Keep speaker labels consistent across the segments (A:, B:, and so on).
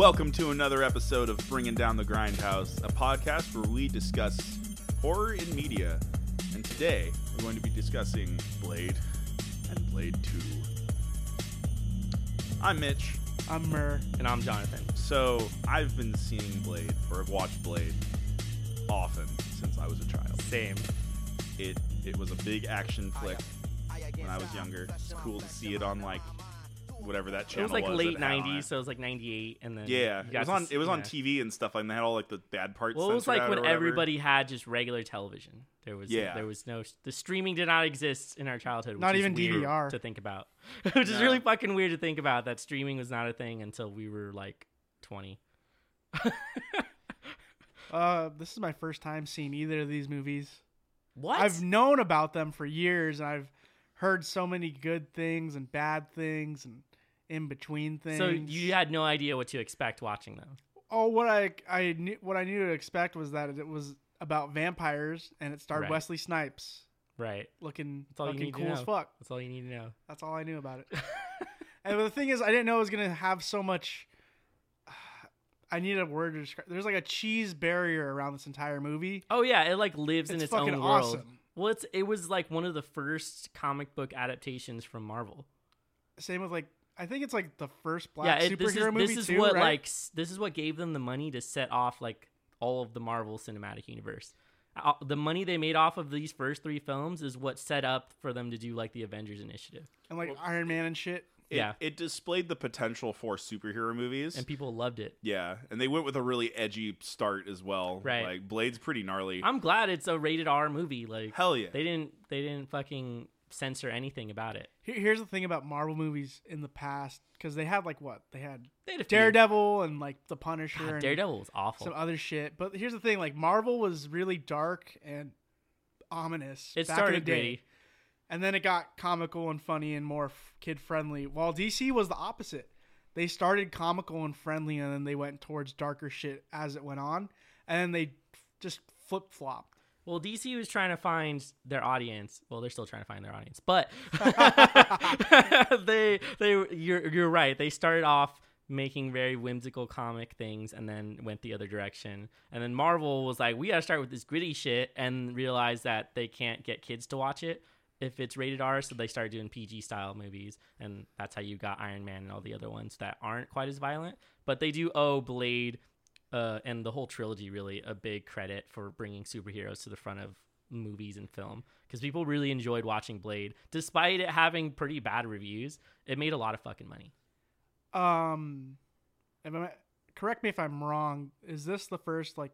A: Welcome to another episode of Bringing Down the Grindhouse, a podcast where we discuss horror in media. And today we're going to be discussing Blade and Blade 2. I'm Mitch.
B: I'm Mur.
C: And I'm Jonathan.
A: So I've been seeing Blade, or have watched Blade, often since I was a child.
C: Same.
A: It it was a big action flick when I was younger. It's cool to see it on like whatever that
C: It
A: channel
C: was like late
A: that had on
C: '90s, so it was like '98, and then
A: Yeah, it was on.
C: s-
A: It was on. TV and stuff, and they had all like the bad parts.
C: Well, it was like when everybody had just regular television. There was
A: Yeah.
C: there was no the streaming did not exist in our childhood. Which
B: Not
C: is
B: even
C: weird
B: DVR.
C: to think about, which is
A: No.
C: really fucking weird to think about that streaming was not a thing until we were like 20.
B: Uh, this is my first time seeing either of these movies.
C: What?
B: I've known about them for years, and I've heard so many good things and bad things and in between things.
C: so you had no idea what to expect watching them.
B: oh, what I I knew what I knew to expect was that it was about vampires, and it starred
C: Right.
B: Wesley Snipes
C: Right.
B: looking
C: all you
B: fucking cool as fuck.
C: That's all you need to know.
B: That's all I knew about it. and the thing is, I didn't know it was gonna have so much. I need a word to describe. There's like a cheese barrier around this entire movie.
C: Oh yeah, it like lives in
B: It's
C: its own world.
B: awesome.
C: Well, it's it was like one of the first comic book adaptations from Marvel.
B: Same with like I think it's like the first black
C: yeah,
B: superhero
C: it, this is
B: movie
C: this is
B: too,
C: what
B: right?
C: like this is what gave them the money to set off like all of the Marvel Cinematic Universe. Uh, the money they made off of these first three films is what set up for them to do like the Avengers Initiative,
B: and like Iron Man and shit.
A: It,
C: yeah.
A: it displayed the potential for superhero movies.
C: and people loved it.
A: yeah, and they went with a really edgy start as well.
C: Right.
A: like Blade's pretty gnarly.
C: I'm glad it's a rated R movie. Like
A: Hell yeah.
C: they didn't they didn't fucking censor anything about it.
B: Here, here's the thing about Marvel movies in the past because they had like what they had
C: They had
B: Daredevil and like the Punisher
C: God,
B: and
C: Daredevil was awful.
B: some other shit. But here's the thing: like Marvel was really dark and ominous.
C: it
B: back in
C: started
B: the day.
C: gritty.
B: and then it got comical and funny and more kid friendly. While DC was the opposite. They started comical and friendly, and then they went towards darker shit as it went on, and then they just flip flopped.
C: Well, DC was trying to find their audience. Well, they're still trying to find their audience, but they they you're you're right. They started off making very whimsical comic things and then went the other direction. And then Marvel was like, "We got to start with this gritty shit," and realized that they can't get kids to watch it if it's rated R, so they started doing PG style movies, and that's how you got Iron Man and all the other ones that aren't quite as violent. But they do owe Blade uh, and the whole trilogy really a big credit for bringing superheroes to the front of movies and film because people really enjoyed watching Blade, despite it having pretty bad reviews. It made a lot of fucking money.
B: Um, correct me if I'm wrong. Is this the first like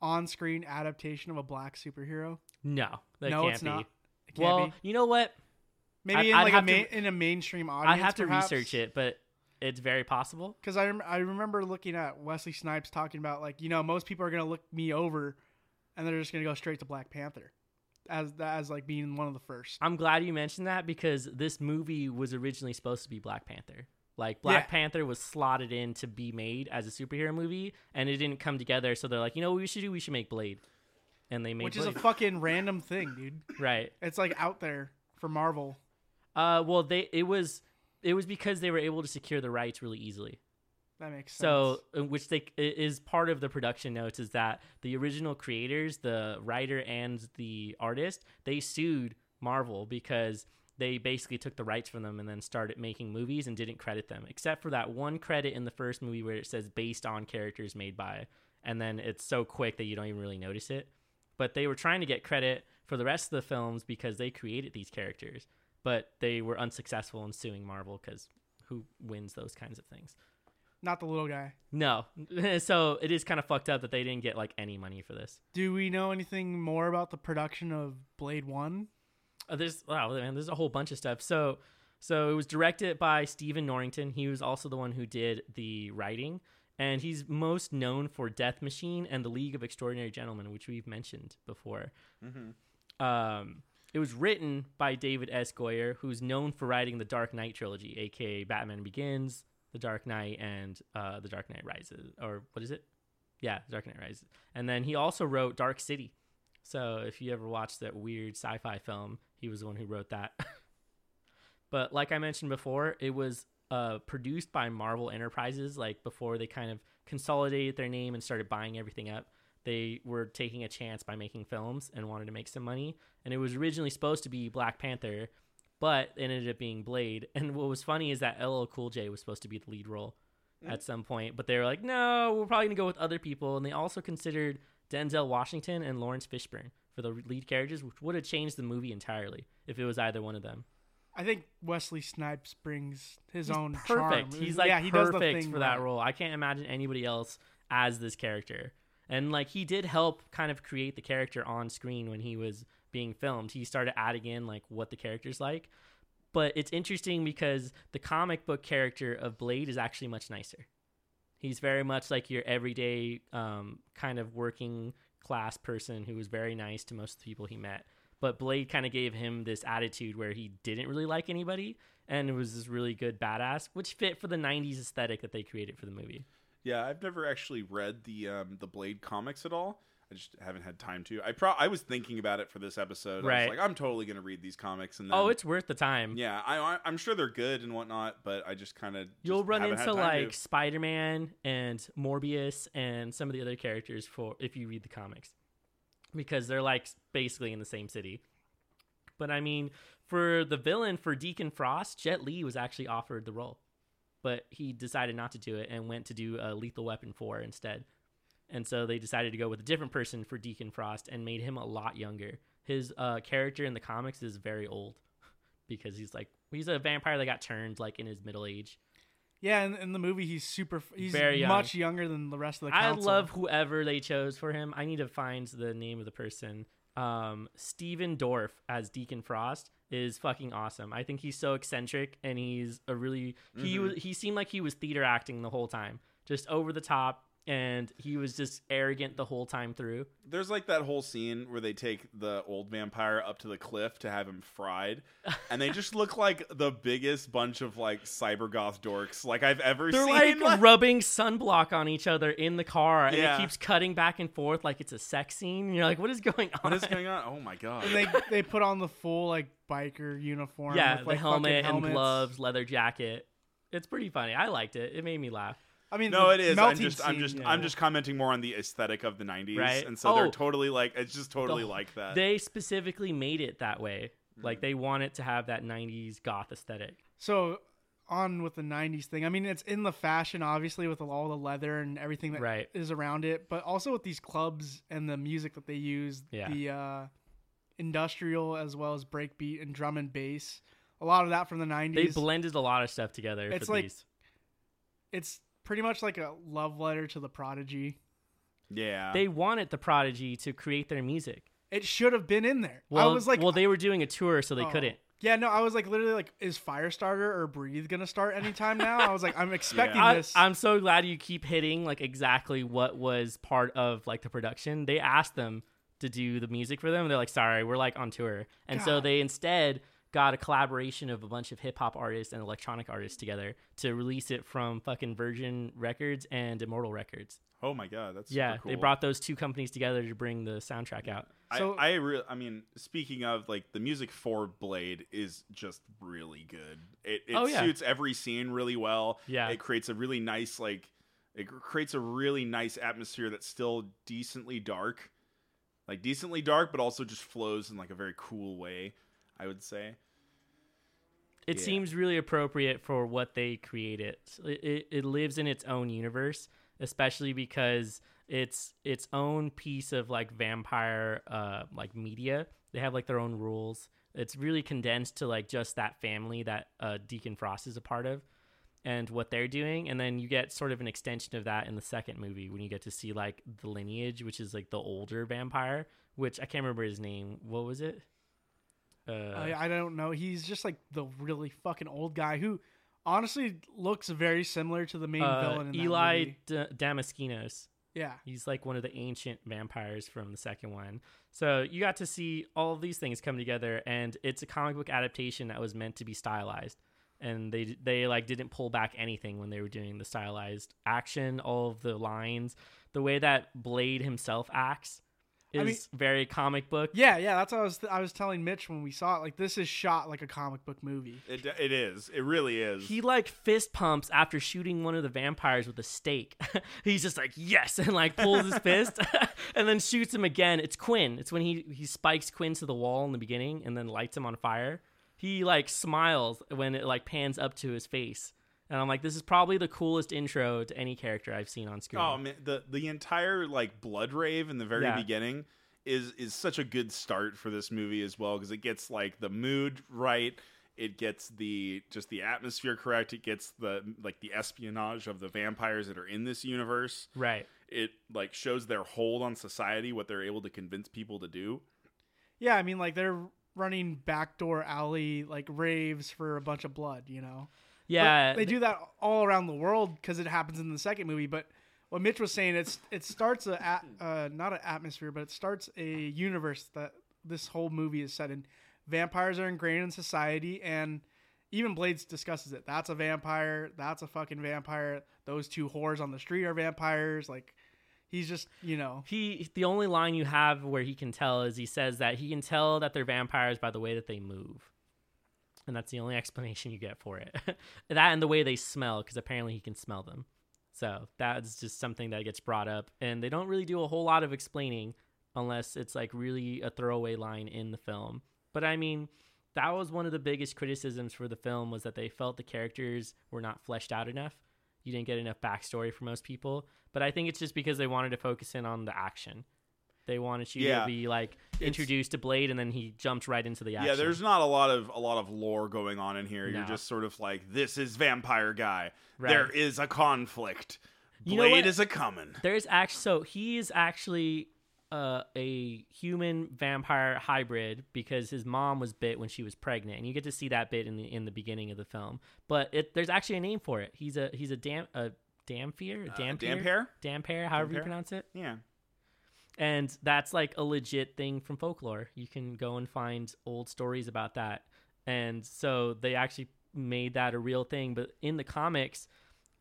B: on-screen adaptation of a black superhero?
C: No, that
B: no,
C: can't
B: it's
C: be.
B: not. It can't
C: well,
B: be.
C: you know what?
B: Maybe
C: I'd-
B: in
C: I'd
B: like a
C: have to-
B: in a mainstream audience.
C: I have to
B: perhaps.
C: research it, but it's very possible.
B: because I rem- I remember looking at Wesley Snipes talking about like you know most people are gonna look me over, and they're just gonna go straight to Black Panther, as as like being one of the first.
C: I'm glad you mentioned that because this movie was originally supposed to be Black Panther. Like Black
B: Yeah.
C: Panther was slotted in to be made as a superhero movie, and it didn't come together. So they're like, you know what we should do? We should make Blade, and they made
B: Which is a fucking random thing, dude.
C: right.
B: It's like out there for Marvel.
C: Uh, well, they it was it was because they were able to secure the rights really easily.
B: That makes sense.
C: So, uh, which they is part of the production notes is that the original creators, the writer and the artist, they sued Marvel because they basically took the rights from them and then started making movies and didn't credit them, except for that one credit in the first movie where it says based on characters made by, and then it's so quick that you don't even really notice it. But they were trying to get credit for the rest of the films because they created these characters, but they were unsuccessful in suing Marvel because who wins those kinds of things?
B: not the little guy.
C: No. so it is kind of fucked up that they didn't get like any money for this.
B: Do we know anything more about the production of Blade One?
C: Uh, there's wow, man, there's a whole bunch of stuff. So so it was directed by Stephen Norrington. He was also the one who did the writing. And he's most known for Death Machine and The League of Extraordinary Gentlemen, which we've mentioned before. Um, it was written by David S. Goyer, who's known for writing the Dark Knight trilogy, aka Batman Begins, The Dark Knight, and uh, The Dark Knight Rises. Or what is it? Yeah, Dark Knight Rises. And then he also wrote Dark City. So if you ever watched that weird sci-fi film, he was the one who wrote that. but like I mentioned before, it was uh, produced by Marvel Enterprises. Like before they kind of consolidated their name and started buying everything up, they were taking a chance by making films and wanted to make some money. And it was originally supposed to be Black Panther, but it ended up being Blade. And what was funny is that LL Cool J was supposed to be the lead role mm. at some point, but they were like, no, we're probably gonna go with other people. And they also considered Denzel Washington and Laurence Fishburne for the lead characters, which would have changed the movie entirely if it was either one of them.
B: I think Wesley Snipes brings his
C: He's
B: own
C: perfect.
B: charm.
C: He's like
B: yeah, he does the
C: perfect
B: thing
C: for that role. I can't imagine anybody else as this character. And like he did help kind of create the character on screen when he was being filmed. He started adding in like what the character's like. But it's interesting because the comic book character of Blade is actually much nicer. He's very much like your everyday um, kind of working class person who was very nice to most of the people he met. But Blade kind of gave him this attitude where he didn't really like anybody and it was this really good badass, which fit for the 90s aesthetic that they created for the movie.
A: Yeah, I've never actually read the um, the Blade comics at all. I just haven't had time to. I pro I was thinking about it for this episode. I
C: Right.
A: was like, I'm totally gonna read these comics, and then,
C: Oh, it's worth the time.
A: yeah. I, I I'm sure they're good and whatnot, but I just kind of
C: You'll run into like Spider Man and Morbius and some of the other characters for if you read the comics, because they're like basically in the same city. But I mean, for the villain for Deacon Frost, Jet Li was actually offered the role, but he decided not to do it and went to do a Lethal Weapon four instead. And so they decided to go with a different person for Deacon Frost and made him a lot younger. His uh, character in the comics is very old because he's like he's a vampire that got turned like in his middle age.
B: Yeah, in, in the movie, he's super. He's
C: Very young.
B: much younger than the rest of the
C: I love whoever they chose for him. I need to find the name of the person. Um, Stephen Dorff as Deacon Frost is fucking awesome. I think he's so eccentric and he's a really he
A: Mhm.
C: was he seemed like he was theater acting the whole time, just over the top, and he was just arrogant the whole time through.
A: There's like that whole scene where they take the old vampire up to the cliff to have him fried, and they just look like the biggest bunch of like cyber goth dorks like I've ever
C: They're
A: seen.
C: like rubbing sunblock on each other in the car, and
A: Yeah.
C: it keeps cutting back and forth like it's a sex scene. You're like, what is going on?
A: what is going on? Oh my god!
B: And they they put on the full like biker uniform.
C: yeah,
B: with,
C: the
B: like,
C: helmet and gloves, leather jacket. It's pretty funny. I liked it. It made me laugh.
B: I mean,
A: No, it is. I'm
B: melting
A: just, I'm just,
B: yeah.
A: I'm just commenting more on the aesthetic of the '90s,
C: Right.
A: and so they're
C: Oh.
A: totally like, it's just totally
C: The-
A: like that.
C: They specifically made it that way.
A: Mm-hmm.
C: Like they want it to have that '90s goth aesthetic.
B: So on with the '90s thing. I mean, it's in the fashion, obviously, with all the leather and everything that is
C: Right.
B: is around it, but also with these clubs and the music that they use.
C: Yeah.
B: The uh, industrial as well as breakbeat and drum and bass. A lot of that from the '90s.
C: They blended a lot of stuff together
B: It's
C: for
B: like-
C: these.
B: it's pretty much like a love letter to the Prodigy.
A: yeah,
C: They wanted the Prodigy to create their music.
B: It should have been in there.
C: Well,
B: I was like,
C: well, they were doing a tour, so they
B: Oh.
C: couldn't.
B: Yeah, no, I was like literally like, is Firestarter or Breathe gonna start anytime now? I was like, I'm expecting
C: I,
B: this.
C: I'm so glad you keep hitting like exactly what was part of like the production. They asked them to do the music for them. And they're like, sorry, we're like on tour, and so they instead got a collaboration of a bunch of hip hop artists and electronic artists together to release it from fucking Virgin Records and Immortal Records.
A: oh my god, that's
C: yeah,
A: super cool.
C: they brought those two companies together to bring the soundtrack out.
B: So-
A: I, I re- I mean, speaking of like the music for Blade is just really good. It, it
C: Oh, yeah.
A: suits every scene really well.
C: Yeah.
A: it creates a really nice like, it creates a really nice atmosphere that's still decently dark, like decently dark, but also just flows in like a very cool way. I would say.
C: it
A: Yeah.
C: seems really appropriate for what they created. It, it, it lives in its own universe, especially because it's its own piece of like vampire uh like media. They have like their own rules. It's really condensed to like just that family that uh, Deacon Frost is a part of and what they're doing and then you get sort of an extension of that in the second movie when you get to see like the lineage which is like the older vampire which i can't remember his name what was it uh,
B: I, I don't know. He's just like the really fucking old guy who honestly looks very similar to the main
C: uh,
B: villain
C: Eli
B: movie.
C: D- Damaskinos.
B: Yeah.
C: He's like one of the ancient vampires from the second one. So you got to see all of these things come together, and it's a comic book adaptation that was meant to be stylized. And they they like didn't pull back anything when they were doing the stylized action, all of the lines, the way that Blade himself acts. Is
B: mean-
C: very comic book.
B: Yeah, yeah, that's what I was I was telling Mitch when we saw it. Like this is shot like a comic book movie.
A: It, it is. It really is.
C: He like fist pumps after shooting one of the vampires with a stake. He's just like yes, and like pulls his fist, and then shoots him again. It's Quinn. It's when he he spikes Quinn to the wall in the beginning, and then lights him on fire. He like smiles when it like pans up to his face, and I'm like, this is probably the coolest intro to any character I've seen on screen.
A: Oh man, the the entire like blood rave in the very
C: Yeah.
A: beginning is is such a good start for this movie as well because it gets like the mood right. It gets the just the atmosphere correct. It gets the like the espionage of the vampires that are in this universe.
C: right.
A: It like shows their hold on society, what they're able to convince people to do.
B: Yeah, I mean like they're running backdoor alley like raves for a bunch of blood, you know. But
C: Yeah,
B: they do that all around the world because it happens in the second movie. But what Mitch was saying, it's it starts a uh, not an atmosphere, but it starts a universe that this whole movie is set in. Vampires are ingrained in society, and even Blades discusses it. That's a vampire. That's a fucking vampire. Those two whores on the street are vampires. Like he's just you know
C: he the only line you have where he can tell is he says that he can tell that they're vampires by the way that they move and that's the only explanation you get for it. That and the way they smell because apparently he can smell them. So that's just something that gets brought up and they don't really do a whole lot of explaining unless it's like really a throwaway line in the film. But i mean that was one of the biggest criticisms for the film was that they felt the characters were not fleshed out enough. You didn't get enough backstory for most people. But i think it's just because they wanted to focus in on the action. They wanted you
A: Yeah.
C: to be like introduced to blade and then he jumped right into the action
A: Yeah, there's not a lot of a lot of lore going on in here. You're just sort of like, this is vampire guy.
C: Right.
A: There is a conflict.
C: You know
A: Blade is a coming.
C: There's actually so he is actually uh, a human vampire hybrid because his mom was bit when she was pregnant, and you get to see that bit in the in the beginning of the film. But it, there's actually a name for it. He's a he's a dam a dampier,
A: Uh,
C: dampier,
A: Dampere?
C: dampier, however you pronounce it.
A: Yeah.
C: And that's like a legit thing from folklore. You can go and find old stories about that. And so they actually made that a real thing. But in the comics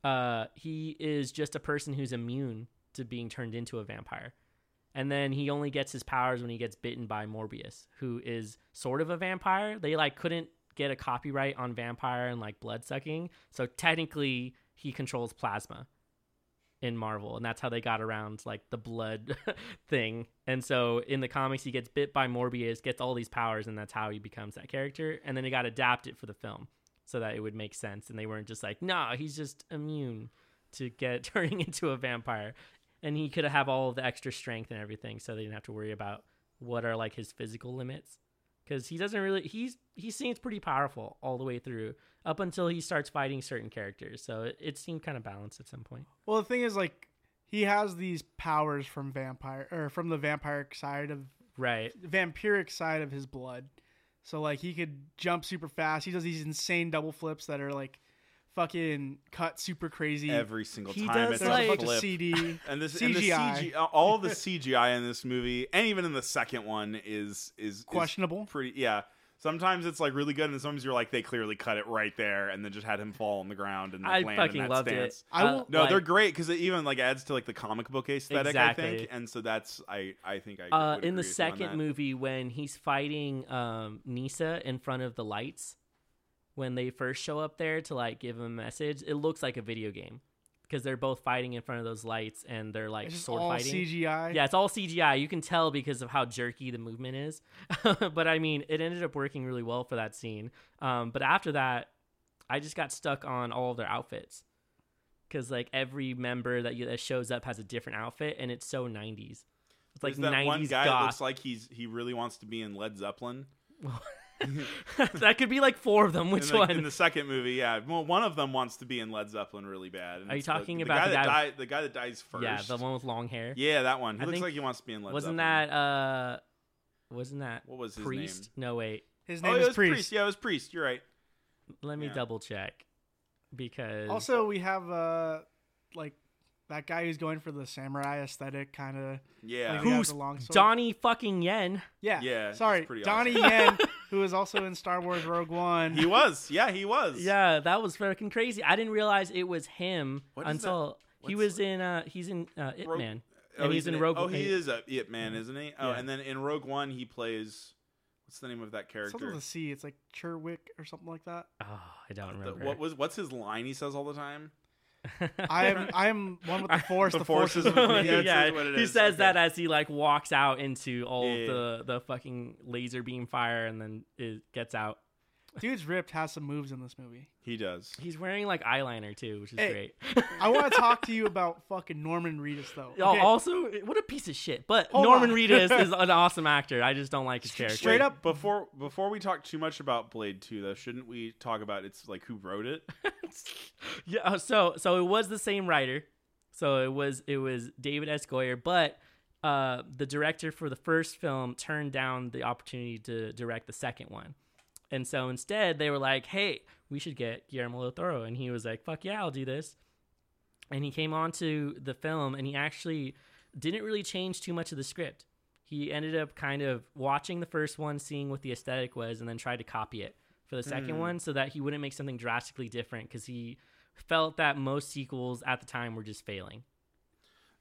C: uh, he is just a person who's immune to being turned into a vampire. And then he only gets his powers when he gets bitten by morbius who is sort of a vampire. They like couldn't get a copyright on vampire and like blood sucking. So technically he controls plasma in Marvel, and that's how they got around like the blood thing. And so in the comics, he gets bit by Morbius, gets all these powers, and that's how he becomes that character. And then they got adapted for the film so that it would make sense, and they weren't just like, nah, he's just immune to get turning into a vampire, and he could have all the extra strength and everything, so they didn't have to worry about what are like his physical limits. Because he doesn't really, he's he seems pretty powerful all the way through, up until he starts fighting certain characters. So it, it seemed kind of balanced at some point.
B: Well, the thing is, like, he has these powers from vampire or from the vampiric side of
C: Right.
B: vampiric side of his blood. So like he could jump super fast. He does these insane double flips that are like fucking cut super crazy.
A: Every single
C: He
A: time
C: does,
A: it's
C: like-
B: a
A: a
B: bunch of. CD.
A: and this and the
B: CGI.
A: CG, uh, all the CGI in this movie, and even in the second one, is is is
B: Questionable.
A: pretty, yeah. Sometimes it's like really good, and sometimes you're like they clearly cut it right there, and then just had him fall on the ground and
C: I
A: like, land
C: fucking
A: in that
C: loved
A: stance.
C: it.
B: I
C: Uh,
B: will-
A: No, they're great because it even like adds to like the comic book aesthetic. I
C: Exactly.
A: think, and so that's I I think I
C: uh,
A: would
C: in the
A: agree with you on
C: second
A: that.
C: movie when he's fighting um, Nisa in front of the lights when they first show up there to like give him a message, it looks like a video game because they're both fighting in front of those lights and they're like
B: It's just
C: sword
B: all
C: fighting.
B: CGI.
C: Yeah, it's all CGI. You can tell because of how jerky the movement is. but I mean, it ended up working really well for that scene. Um, but after that, I just got stuck on all of their outfits because like every member that, you, that shows up has a different outfit, and it's so '90s. It's like
A: There's that
C: '90s
A: one guy
C: goth.
A: looks like he's he really wants to be in Led Zeppelin.
C: that could be like four of them. Which
A: in the,
C: one?
A: In the second movie, yeah. Well, one of them wants to be in Led Zeppelin really bad. and
C: Are you
A: it's the-
C: talking
A: the,
C: about
A: guy
C: the
A: that
C: guy-
A: died? The guy that dies first.
C: yeah, the one with long hair.
A: Yeah, that one. He
C: I
A: looks
C: think-
A: like he wants to be in Led
C: wasn't
A: Zeppelin.
C: that uh, wasn't that
A: What was his
C: priest?
A: name?
C: No, wait.
B: His
A: Oh,
B: name
A: it
B: is
A: was
B: Priest. Priest.
A: Yeah, it was Priest. You're right.
C: Let me
A: Yeah.
C: double check because
B: Also, we have uh like that guy who's going for the samurai aesthetic, kind of.
A: Yeah.
B: Like,
C: who's
B: a long.
C: Donnie fucking Yen?
B: Yeah.
A: Yeah,
B: Sorry,
A: pretty
B: Donnie
A: awesome.
B: Yen, who is also in Star Wars Rogue One.
A: he was. Yeah, he was.
C: Yeah, that was fucking crazy. I didn't realize it was him
A: What is
C: until he
A: What's-
C: was in. uh He's in uh, Ip
A: Rogue-
C: Man. And he's in
A: it.
C: Rogue-
A: Oh, he
C: he-
A: is a Ip Man, isn't he? Oh,
C: Yeah.
A: and then in Rogue One, he plays. What's the name of that character?
B: Something with a C. It's like Cherwick or something like that.
C: Oh, I don't
A: The-
C: remember.
A: what was what's his line he says all the time?
B: I am I am one with the force.
A: The
B: the,
A: Force
B: force
A: is
B: is
A: with
B: with
A: me.
B: me.
A: Yeah,
C: yeah,
A: what it
C: he
A: is.
C: says
A: Okay.
C: that as he like walks out into all
A: yeah,
C: the the fucking laser beam fire, and then it gets out.
B: Dude's ripped has some moves in this movie.
A: He does.
C: He's wearing like eyeliner too, which is
B: Hey,
C: great.
B: I want to talk to you about fucking Norman Reedus though.
C: Oh,
B: Okay,
C: Also, what a piece of shit. But
B: Hold
C: Norman
B: on.
C: Reedus is an awesome actor. I just don't like his character.
B: Straight up-
A: before before we talk too much about Blade Two, though, shouldn't we talk about it's like who wrote it?
C: yeah. uh, So so it was the same writer. So it was it was David S. Goyer, but uh, the director for the first film turned down the opportunity to direct the second one. And so instead, they were like, "Hey, we should get Guillermo del Toro," and he was like, "Fuck yeah, I'll do this." And he came on to the film, and he actually didn't really change too much of the script. He ended up kind of watching the first one, seeing what the aesthetic was, and then tried to copy it for the second
A: Mm.
C: one, so that he wouldn't make something drastically different because he felt that most sequels at the time were just failing.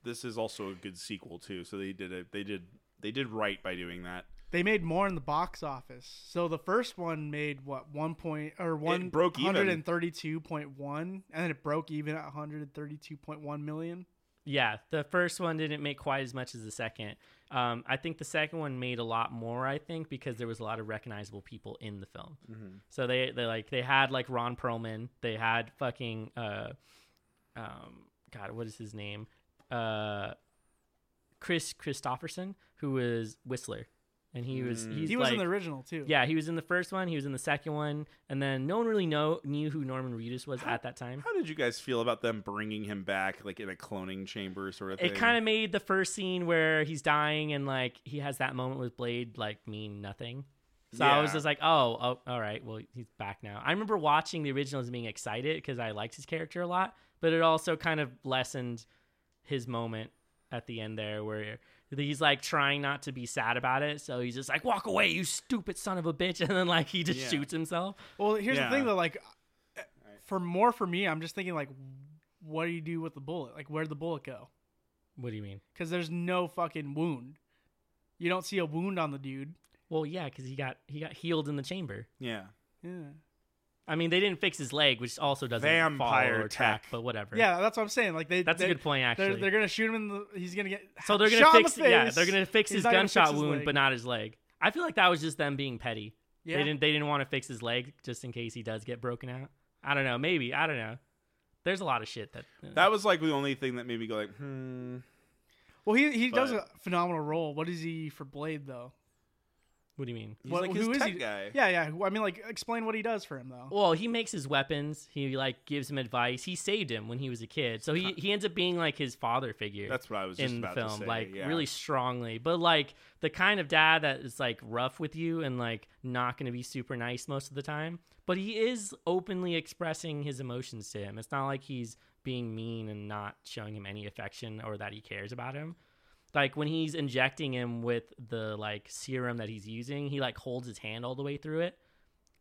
A: This is also a good sequel too, so they did it. They did they did right by doing that.
B: They made more in the box office. So the first one made what one point or one
A: broke even.
B: hundred and thirty two point one, and then it broke even at one hundred and thirty two point one million.
C: Yeah, the first one didn't make quite as much as the second. Um, I think the second one made a lot more. I think because there was a lot of recognizable people in the film. So they they like they had like Ron Perlman. They had fucking uh, um, God, what is his name? Uh, Kris Kristofferson, who was Whistler, and he was
A: Mm.
C: he's
B: He was in the original too.
C: yeah, he was in the first one. He was in the second one, and then no one really know knew who Norman Reedus was at that time.
A: How did you guys feel about them bringing him back, like in a cloning chamber sort of thing?
C: It kind of made the first scene where he's dying and like he has that moment with Blade like mean nothing. So I was just like, oh, oh, all right, well he's back now. I remember watching the original and being excited because I liked his character a lot, but it also kind of lessened his moment at the end there where he's like trying not to be sad about it, so he's just like, walk away, you stupid son of a bitch, and then like he just
A: Yeah.
C: shoots himself.
B: Well, here's
A: Yeah.
B: the thing though, like for more for me, I'm just thinking like, what do you do with the bullet? Like, where'd the bullet go?
C: What do you mean?
B: Because there's no fucking wound. You don't see a wound on the dude.
C: Well, yeah, because he got he got healed in the chamber.
A: yeah.
B: Yeah.
C: I mean, they didn't fix his leg, which also doesn't
A: Vampire
C: follow or track,
A: tech.
C: but whatever.
B: Yeah, that's what I'm saying. Like they.
C: that's
B: they,
C: a good point,
B: They're,
C: actually.
B: they're gonna shoot him in the. He's gonna get.
C: so they're gonna
B: shot
C: fix,
B: the
C: yeah, they're gonna fix
B: He's
C: his
B: not gonna fix
C: gunshot
B: his
C: wound,
B: leg.
C: but not his leg. I feel like that was just them being petty.
B: Yeah.
C: They didn't, they didn't want to fix his leg just in case he does get broken out. I don't know, maybe I don't know. There's a lot of shit that. uh,
A: That was like the only thing that made me go like, hmm.
B: Well, he he does a phenomenal role. What is he for Blade though?
C: What do you mean?
A: He's
B: What-
A: like his
B: who is
A: tech
B: he?
A: guy.
B: Yeah, yeah. I mean, like, explain what he does for him though.
C: Well, he makes his weapons. He like gives him advice. He saved him when he was a kid, so he he ends up being like his father figure.
A: That's what I was just
C: in the film,
A: to say.
C: like
A: yeah.
C: really strongly. But like the kind of dad that is like rough with you and like not going to be super nice most of the time. But he is openly expressing his emotions to him. It's not like he's being mean and not showing him any affection or that he cares about him. Like when he's injecting him with the like serum that he's using, he like holds his hand all the way through it.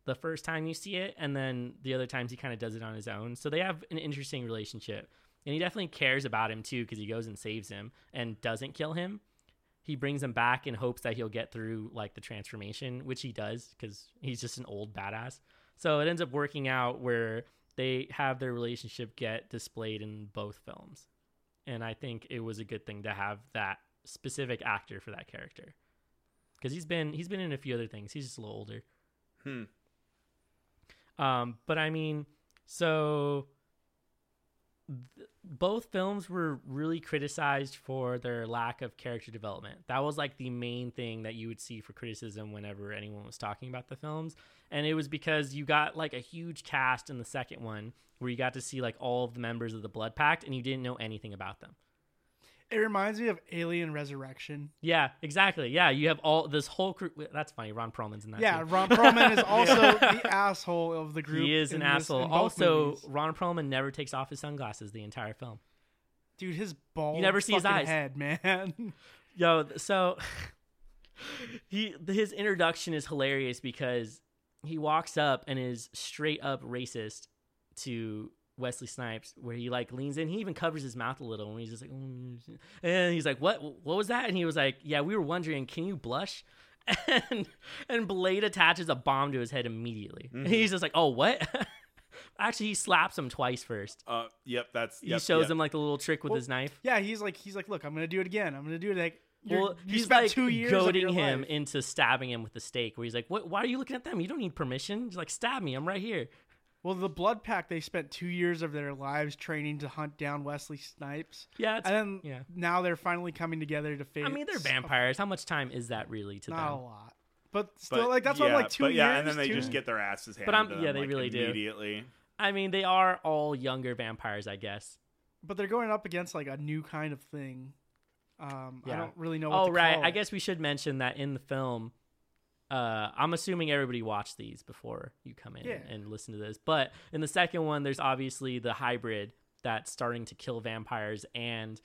C: The first time you see it, and then the other times he kind of does it on his own. So they have an interesting relationship and he definitely cares about him too because he goes and saves him and doesn't kill him he brings him back in hopes that he'll get through like the transformation which he does because he's just an old badass so it ends up working out where they have their relationship get displayed in both films and i think it was a good thing to have that specific actor for that character because he's been he's been in a few other things he's just a little older
A: Hmm.
C: um, but I mean, so th- both films were really criticized for their lack of character development. That was like the main thing that you would see for criticism whenever anyone was talking about the films. And it was because you got like a huge cast in the second one where you got to see like all of the members of the Blood Pact and you didn't know anything about them.
B: It reminds me of Alien Resurrection.
C: Yeah, exactly. Yeah, you have all this whole crew. That's funny. Ron Perlman's in that.
B: Yeah,
C: too.
B: Ron Perlman is also the asshole of the group.
C: he is an
B: this-
C: asshole. Also,
B: movies.
C: Ron Perlman never takes off his sunglasses the entire film.
B: dude, his bald.
C: You never see his eyes.
B: Head, man.
C: Yo, so he his introduction is hilarious because he walks up and is straight up racist to Wesley Snipes, where he like leans in. He even covers his mouth a little, and he's just like, "Mm." and he's like, "What? What was that?" And he was like, "Yeah, we were wondering, can you blush?" And and Blade attaches a bomb to his head immediately. And he's just like, "Oh, what?" Actually, he slaps him twice first.
A: Uh, yep, that's
C: He shows
A: yep.
C: him like the little trick with
B: Well,
C: his knife.
B: Yeah, he's like he's like, look, I'm gonna do it again. I'm gonna do it. Like, you're,
C: Well,
B: you
C: he's like
B: two years
C: goading him
B: life.
C: into stabbing him with the stake. Where he's like, "What? Why are you looking at them? You don't need permission. Just like stab me. I'm right here."
B: Well, the Blood Pack, they spent two years of their lives training to hunt down Wesley Snipes,
C: Yeah, it's,
B: and then
C: yeah.
B: now they're finally coming together to face.
C: I mean, they're vampires. How much time is that really to them?
B: Not a lot, but still,
A: But,
B: like that's
A: yeah,
B: what like two
A: but
B: years.
A: yeah, and then they
B: two-
A: just get their asses handed
C: But I'm-
A: to
C: yeah, they
A: like,
C: really do.
A: immediately.
C: I mean, they are all younger vampires, I guess.
B: but they're going up against like a new kind of thing. Um, I don't really know. What
C: Oh
B: to
C: right,
B: call
C: I guess we should mention that in the film. Uh, I'm assuming everybody watched these before you come in
B: Yeah.
C: and listen to this. But in the second one, there's obviously the hybrid that's starting to kill vampires and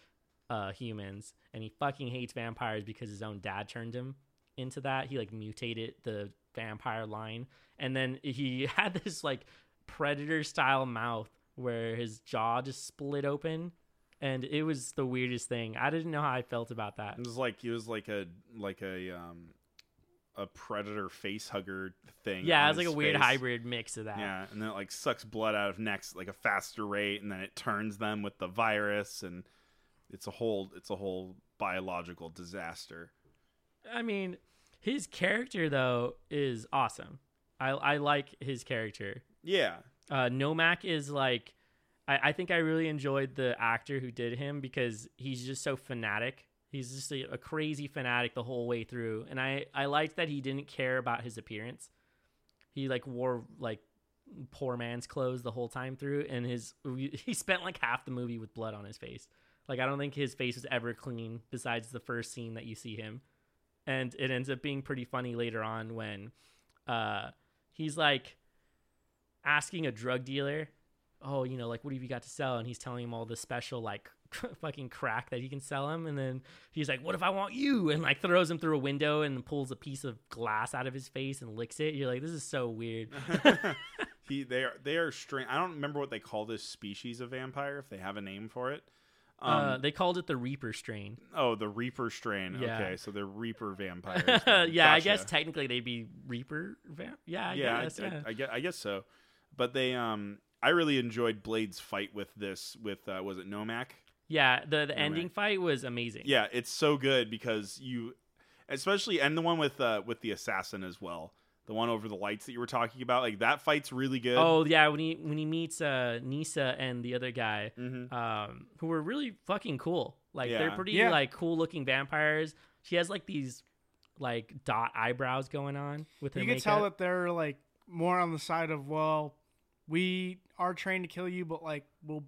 C: uh, humans, and he fucking hates vampires because his own dad turned him into that. He like mutated the vampire line, and then he had this like predator style mouth where his jaw just split open. And it was the weirdest thing. I didn't know how I felt about that.
A: It was like he was like a like a um a predator face hugger thing.
C: Yeah, it's like a
A: his
C: weird hybrid mix of that.
A: Yeah, and then it like sucks blood out of necks like a faster rate, and then it turns them with the virus, and it's a whole it's a whole biological disaster.
C: I mean, his character though is awesome. I I like his character.
A: Yeah,
C: Uh, Nomak is like, I, I think I really enjoyed the actor who did him because he's just so fanatic. He's just a, a crazy fanatic the whole way through, and I I liked that he didn't care about his appearance. He like wore like poor man's clothes the whole time through, and his he spent like half the movie with blood on his face. Like I don't think his face was ever clean besides the first scene that you see him, and it ends up being pretty funny later on when, uh, he's like asking a drug dealer, "Oh, you know, like what have you got to sell?" And he's telling him all the special like fucking crack that he can sell him, and then he's like, "What if I want you?" And like throws him through a window and pulls a piece of glass out of his face and licks it. You're like, "This is so weird."
A: he they are they are strange. I don't remember what they call this species of vampire if they have a name for it. Um,
C: uh, they called it the Reaper strain.
A: oh, the Reaper strain.
C: Yeah.
A: Okay, so they're Reaper vampires.
C: yeah, I guess technically they'd be Reaper. Va- yeah, I
A: yeah,
C: guess.
A: I,
C: yeah.
A: I, I, guess, I guess so. But they, um, I really enjoyed Blade's fight with this. With uh, was it Nomak?
C: Yeah, the the
A: Yeah,
C: ending
A: right.
C: fight was amazing.
A: Yeah, it's so good because you, especially and the one with uh, with the assassin as well. The one over the lights that you were talking about, like that fight's really good.
C: Oh yeah, when he when he meets uh Nisa and the other guy,
A: hmm
C: um, who were really fucking cool. Like they're pretty
B: Yeah.
C: like cool looking vampires. She has like these like dot eyebrows going on with her
B: you can
C: makeup.
B: tell that they're like more on the side of well, we are trained to kill you, but like we'll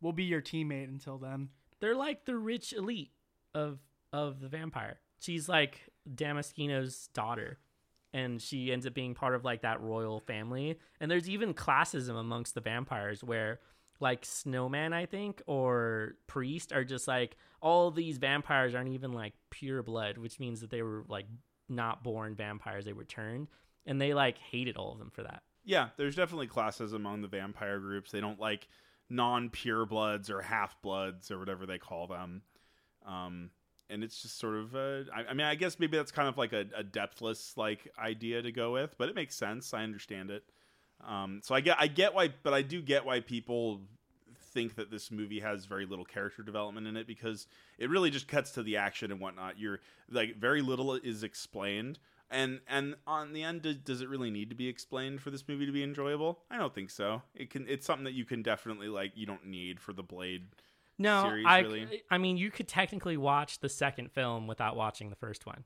B: we'll be your teammate until then.
C: they're like the rich elite of of the vampire. She's like Damaskino's daughter. And she ends up being part of like that royal family. And there's even classism amongst the vampires where like snowman, I think, or priest are just like all these vampires aren't even like pure blood, which means that they were like not born vampires, they were turned. And they like hated all of them for that.
A: Yeah, there's definitely classes among the vampire groups. They don't like non-pure bloods or half bloods or whatever they call them. Um, and it's just sort of, uh, I, I mean, I guess maybe that's kind of like a, a depthless like idea to go with, but it makes sense. I understand it. Um, so I get, I get why, but I do get why people think that this movie has very little character development in it because it really just cuts to the action and whatnot. You're like very little is explained, and and on the end, does, does it really need to be explained for this movie to be enjoyable? I don't think so. It can. It's something that you can definitely like. You don't need for the Blade.
C: No,
A: series,
C: I,
A: really.
C: I mean, you could technically watch the second film without watching the first one,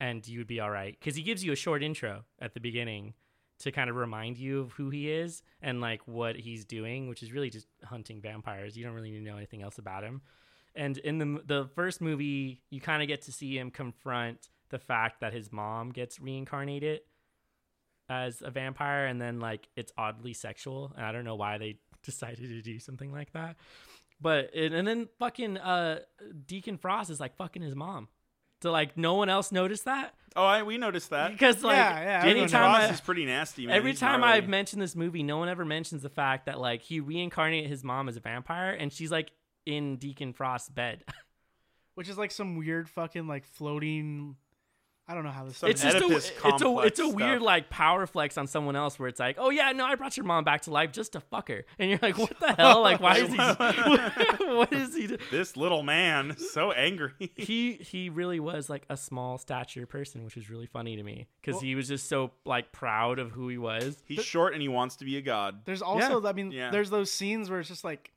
C: and you would be all right because he gives you a short intro at the beginning to kind of remind you of who he is and like what he's doing, which is really just hunting vampires. You don't really need to know anything else about him. And in the the first movie, you kind of get to see him confront the fact that his mom gets reincarnated as a vampire, and then like it's oddly sexual, and I don't know why they decided to do something like that. But and, and then fucking uh Deacon Frost is like fucking his mom. To like no one else noticed that
A: Oh, I, we noticed that.
C: because like
B: Yeah, yeah, everyone
C: anytime
A: Ross
C: I,
A: is pretty nasty, man.
C: every
A: He's
C: time
A: gnarly.
C: I've mentioned this movie, no one ever mentions the fact that like he reincarnated his mom as a vampire, and she's like in Deacon Frost's bed.
B: which is like some weird fucking like floating. I don't know how this.
A: Some
C: it's just a, it's a it's a weird
A: stuff.
C: like power flex on someone else where it's like, oh yeah, no, I brought your mom back to life just to fuck her, and you're like, what the hell? Like, why is he? what is he? do-
A: this little man so angry.
C: He he really was like a small stature person, which was really funny to me because
B: Well-
C: he was just so like proud of who he was.
A: He's short and he wants to be a god.
B: There's also, I mean,
A: Yeah.
B: there's those scenes where it's just like,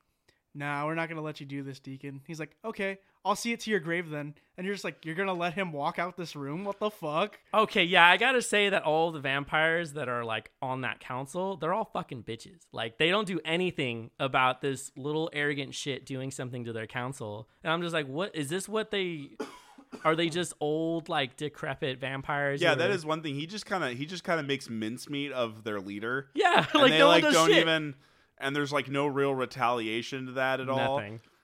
B: nah, we're not gonna let you do this, Deacon. He's like, okay, I'll see it to your grave then, and you're just like, you're gonna let him walk out this room? What the fuck?
C: Okay, yeah, I gotta say that all the vampires that are like on that council, they're all fucking bitches. Like they don't do anything about this little arrogant shit doing something to their council. And I'm just like, what is this what they are they just old, like decrepit vampires?
A: Yeah,
C: who
A: that
C: are-
A: is one thing. He just kind of he just kind of makes mincemeat of their leader.
C: Yeah,
A: and
C: like
A: they
C: no
A: like
C: one does
A: don't
C: shit.
A: even and there's like no real retaliation to that at all.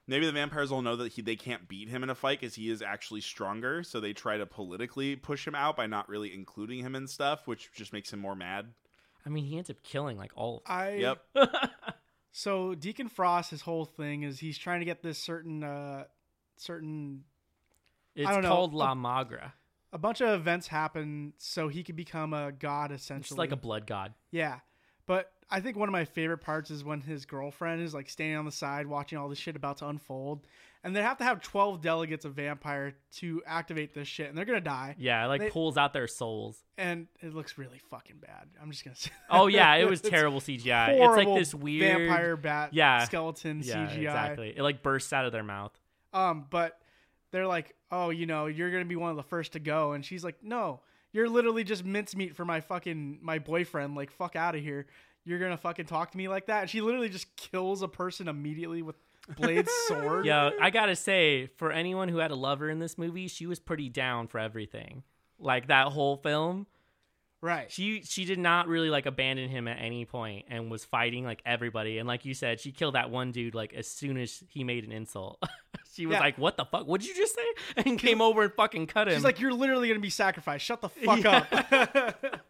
C: Nothing.
A: Maybe the vampires will know that he they can't beat him in a fight because he is actually stronger, so they try to politically push him out by not really including him in stuff, which just makes him more mad.
C: I mean, he ends up killing like all. Of
B: I
A: Yep.
B: So Deacon Frost, his whole thing is he's trying to get this certain, uh certain,
C: It's
B: don't know.
C: called La Magra.
B: a bunch of events happen so he could become a god essentially.
C: It's like a blood god.
B: Yeah. But I think one of my favorite parts is when his girlfriend is like standing on the side watching all this shit about to unfold. And they have to have 12 delegates of vampire to activate this shit. And they're going to die.
C: Yeah, it like
B: They-
C: pulls out their souls.
B: And it looks really fucking bad. I'm just going to say.
C: Oh yeah, it was terrible CGI. It's like this weird
B: vampire bat
C: Yeah.
B: skeleton
C: Yeah,
B: CGI.
C: exactly. It like bursts out of their mouth.
B: Um, but they're like, oh, you know, you're gonna be one of the first to go, and she's like, no, you're literally just mincemeat for my fucking my boyfriend. Like, fuck out of here. You're gonna fucking talk to me like that? And she literally just kills a person immediately with Blade's sword.
C: Yeah, I gotta say, for anyone who had a lover in this movie, she was pretty down for everything. Like that whole film,
B: Right.
C: she she did not really like abandon him at any point and was fighting like everybody. And like you said, she killed that one dude like as soon as he made an insult. she was
B: Yeah.
C: like, "What the fuck? What did you just say?" And came over and fucking cut him.
B: She's like, you're literally gonna be sacrificed. Shut the fuck
C: Yeah.
B: up.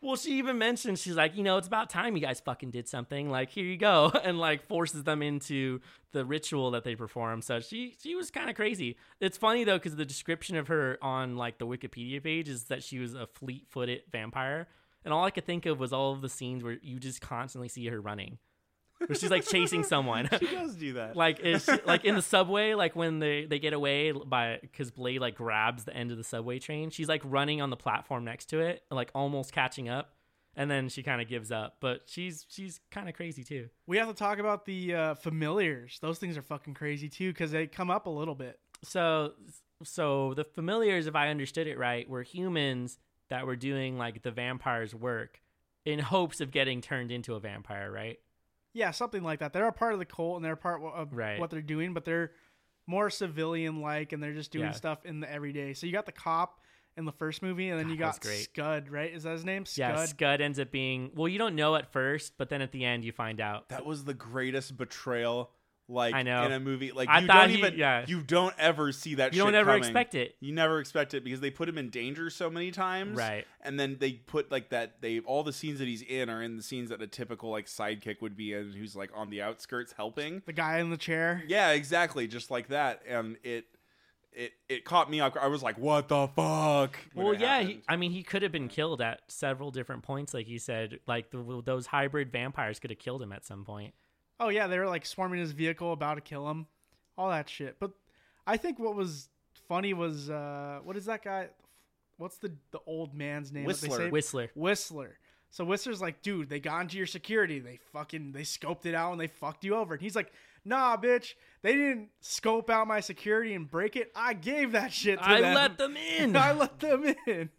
C: Well, she even mentioned she's like, you know, it's about time you guys fucking did something. Like, here you go, and like forces them into the ritual that they perform. So she she was kind of crazy. It's funny though because the description of her on like the Wikipedia page is that she was a fleet-footed vampire, and all I could think of was all of the scenes where you just constantly see her running, where she's like chasing someone.
A: She does do that.
C: like is like in the subway like when they they get away by because blade like grabs the end of the subway train she's like running on the platform next to it like almost catching up and then she kind of gives up but she's she's kind of crazy too
B: we have to talk about the uh, familiars. Those things are fucking crazy too because they come up a little bit.
C: so so the familiars if i understood it right were humans that were doing like the vampire's work in hopes of getting turned into a vampire right
B: Yeah, something like that. They're a part of the cult and they're a part of
C: Right.
B: what they're doing, but they're more civilian like and they're just doing
C: Yeah.
B: stuff in the everyday. So you got the cop in the first movie and then
C: God,
B: you got
C: great.
B: Scud, right? Is that his name? Scud.
C: yeah scud ends up being well you don't know at first but then at the end you find out
A: that was the greatest betrayal like
C: I know.
A: in a movie. Like
C: I
A: you
C: thought
A: don't
C: he-
A: even
C: yeah.
A: you don't ever see that
C: you
A: shit
C: don't ever
A: coming.
C: expect it
A: You never expect it because they put him in danger so many times.
C: Right.
A: And then they put like that they all the scenes that he's in are in the scenes that a typical like sidekick would be in who's like on the outskirts helping.
B: The guy in the chair.
A: Yeah, exactly, just like that. And it it it caught me off I was like, "What the fuck?"
C: Well, yeah, he. I mean, he could have been killed at several different points, like you said. Like the, those hybrid vampires could have killed him at some point.
B: Oh yeah, they were like swarming his vehicle about to kill him. All that shit. But I think what was funny was uh what is that guy what's the the old man's name
A: Whistler.
C: Whistler.
B: Whistler. So Whistler's like, dude, they got into your security. They fucking they scoped it out and they fucked you over. And he's like, nah, bitch, they didn't scope out my security and break it. I gave that shit to them.
C: I
B: them.
C: let them in.
B: I let them in.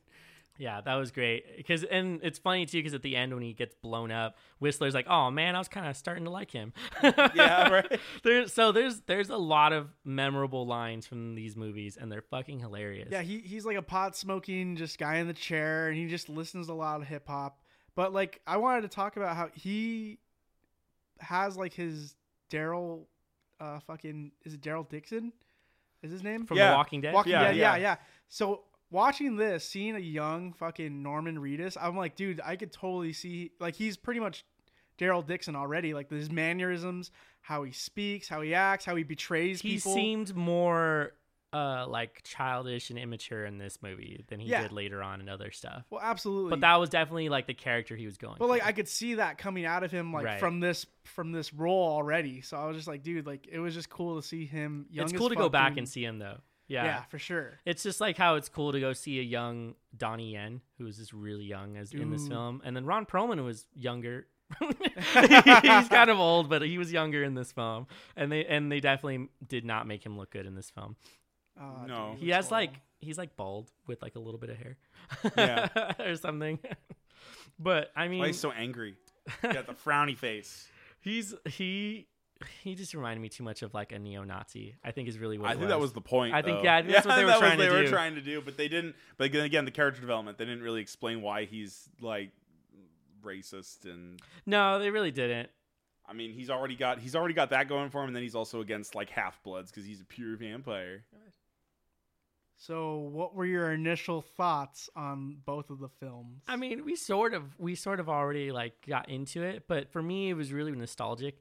C: Yeah, that was great. Because and it's funny too, because at the end when he gets blown up, Whistler's like, "Oh man, I was kind of starting to like him."
A: Yeah, right.
C: There's so there's there's a lot of memorable lines from these movies, and they're fucking hilarious.
B: Yeah, he, he's like a pot smoking just guy in the chair and he just listens to a lot of hip hop. But like I wanted to talk about how he has like his Daryl uh fucking is it Daryl Dixon? is his name?
C: from
A: Yeah.
C: The Walking Dead.
B: Walking
A: Yeah,
B: Dead. Yeah,
A: yeah.
B: yeah. So watching this, seeing a young fucking Norman Reedus, I'm like, dude, I could totally see like he's pretty much Daryl Dixon already. Like his mannerisms, how he speaks, how he acts, how he betrays
C: he
B: people.
C: seemed more uh like childish and immature in this movie than he
B: Yeah.
C: did later on in other stuff.
B: well, absolutely.
C: But that was definitely like the character he was going.
B: But like. I could see that coming out of him like
C: Right.
B: from this from this role already. So I was just like, dude, like it was just cool to see him young
C: it's cool to go back and see him though.
B: Yeah.
C: Yeah.
B: for sure.
C: It's just like how it's cool to go see a young Donnie Yen, who was just really young as in this film, and then Ron Perlman was younger. He's kind of old, but he was younger in this film, and they and they definitely did not make him look good in this film.
B: Uh,
A: No.
B: dude,
C: He has
B: horrible.
C: like he's like bald with like a little bit of hair,
A: Yeah.
C: or something. but I mean,
A: Why he's so angry? He got the frowny face.
C: he's he he just reminded me too much of like a neo-Nazi. I think is really what
A: I
C: it
A: think that was the point.
C: I think-
A: though.
C: yeah, I think that's what they were
A: that was
C: trying to
A: they were
C: do.
A: trying to do, but they didn't. But again, again, the character development, they didn't really explain why he's like racist and.
C: no, they really didn't.
A: I mean, he's already got he's already got that going for him, and then he's also against like half bloods because he's a pure vampire.
B: So, what were your initial thoughts on both of the films?
C: I mean, we sort of we sort of already like got into it, but for me, it was really nostalgic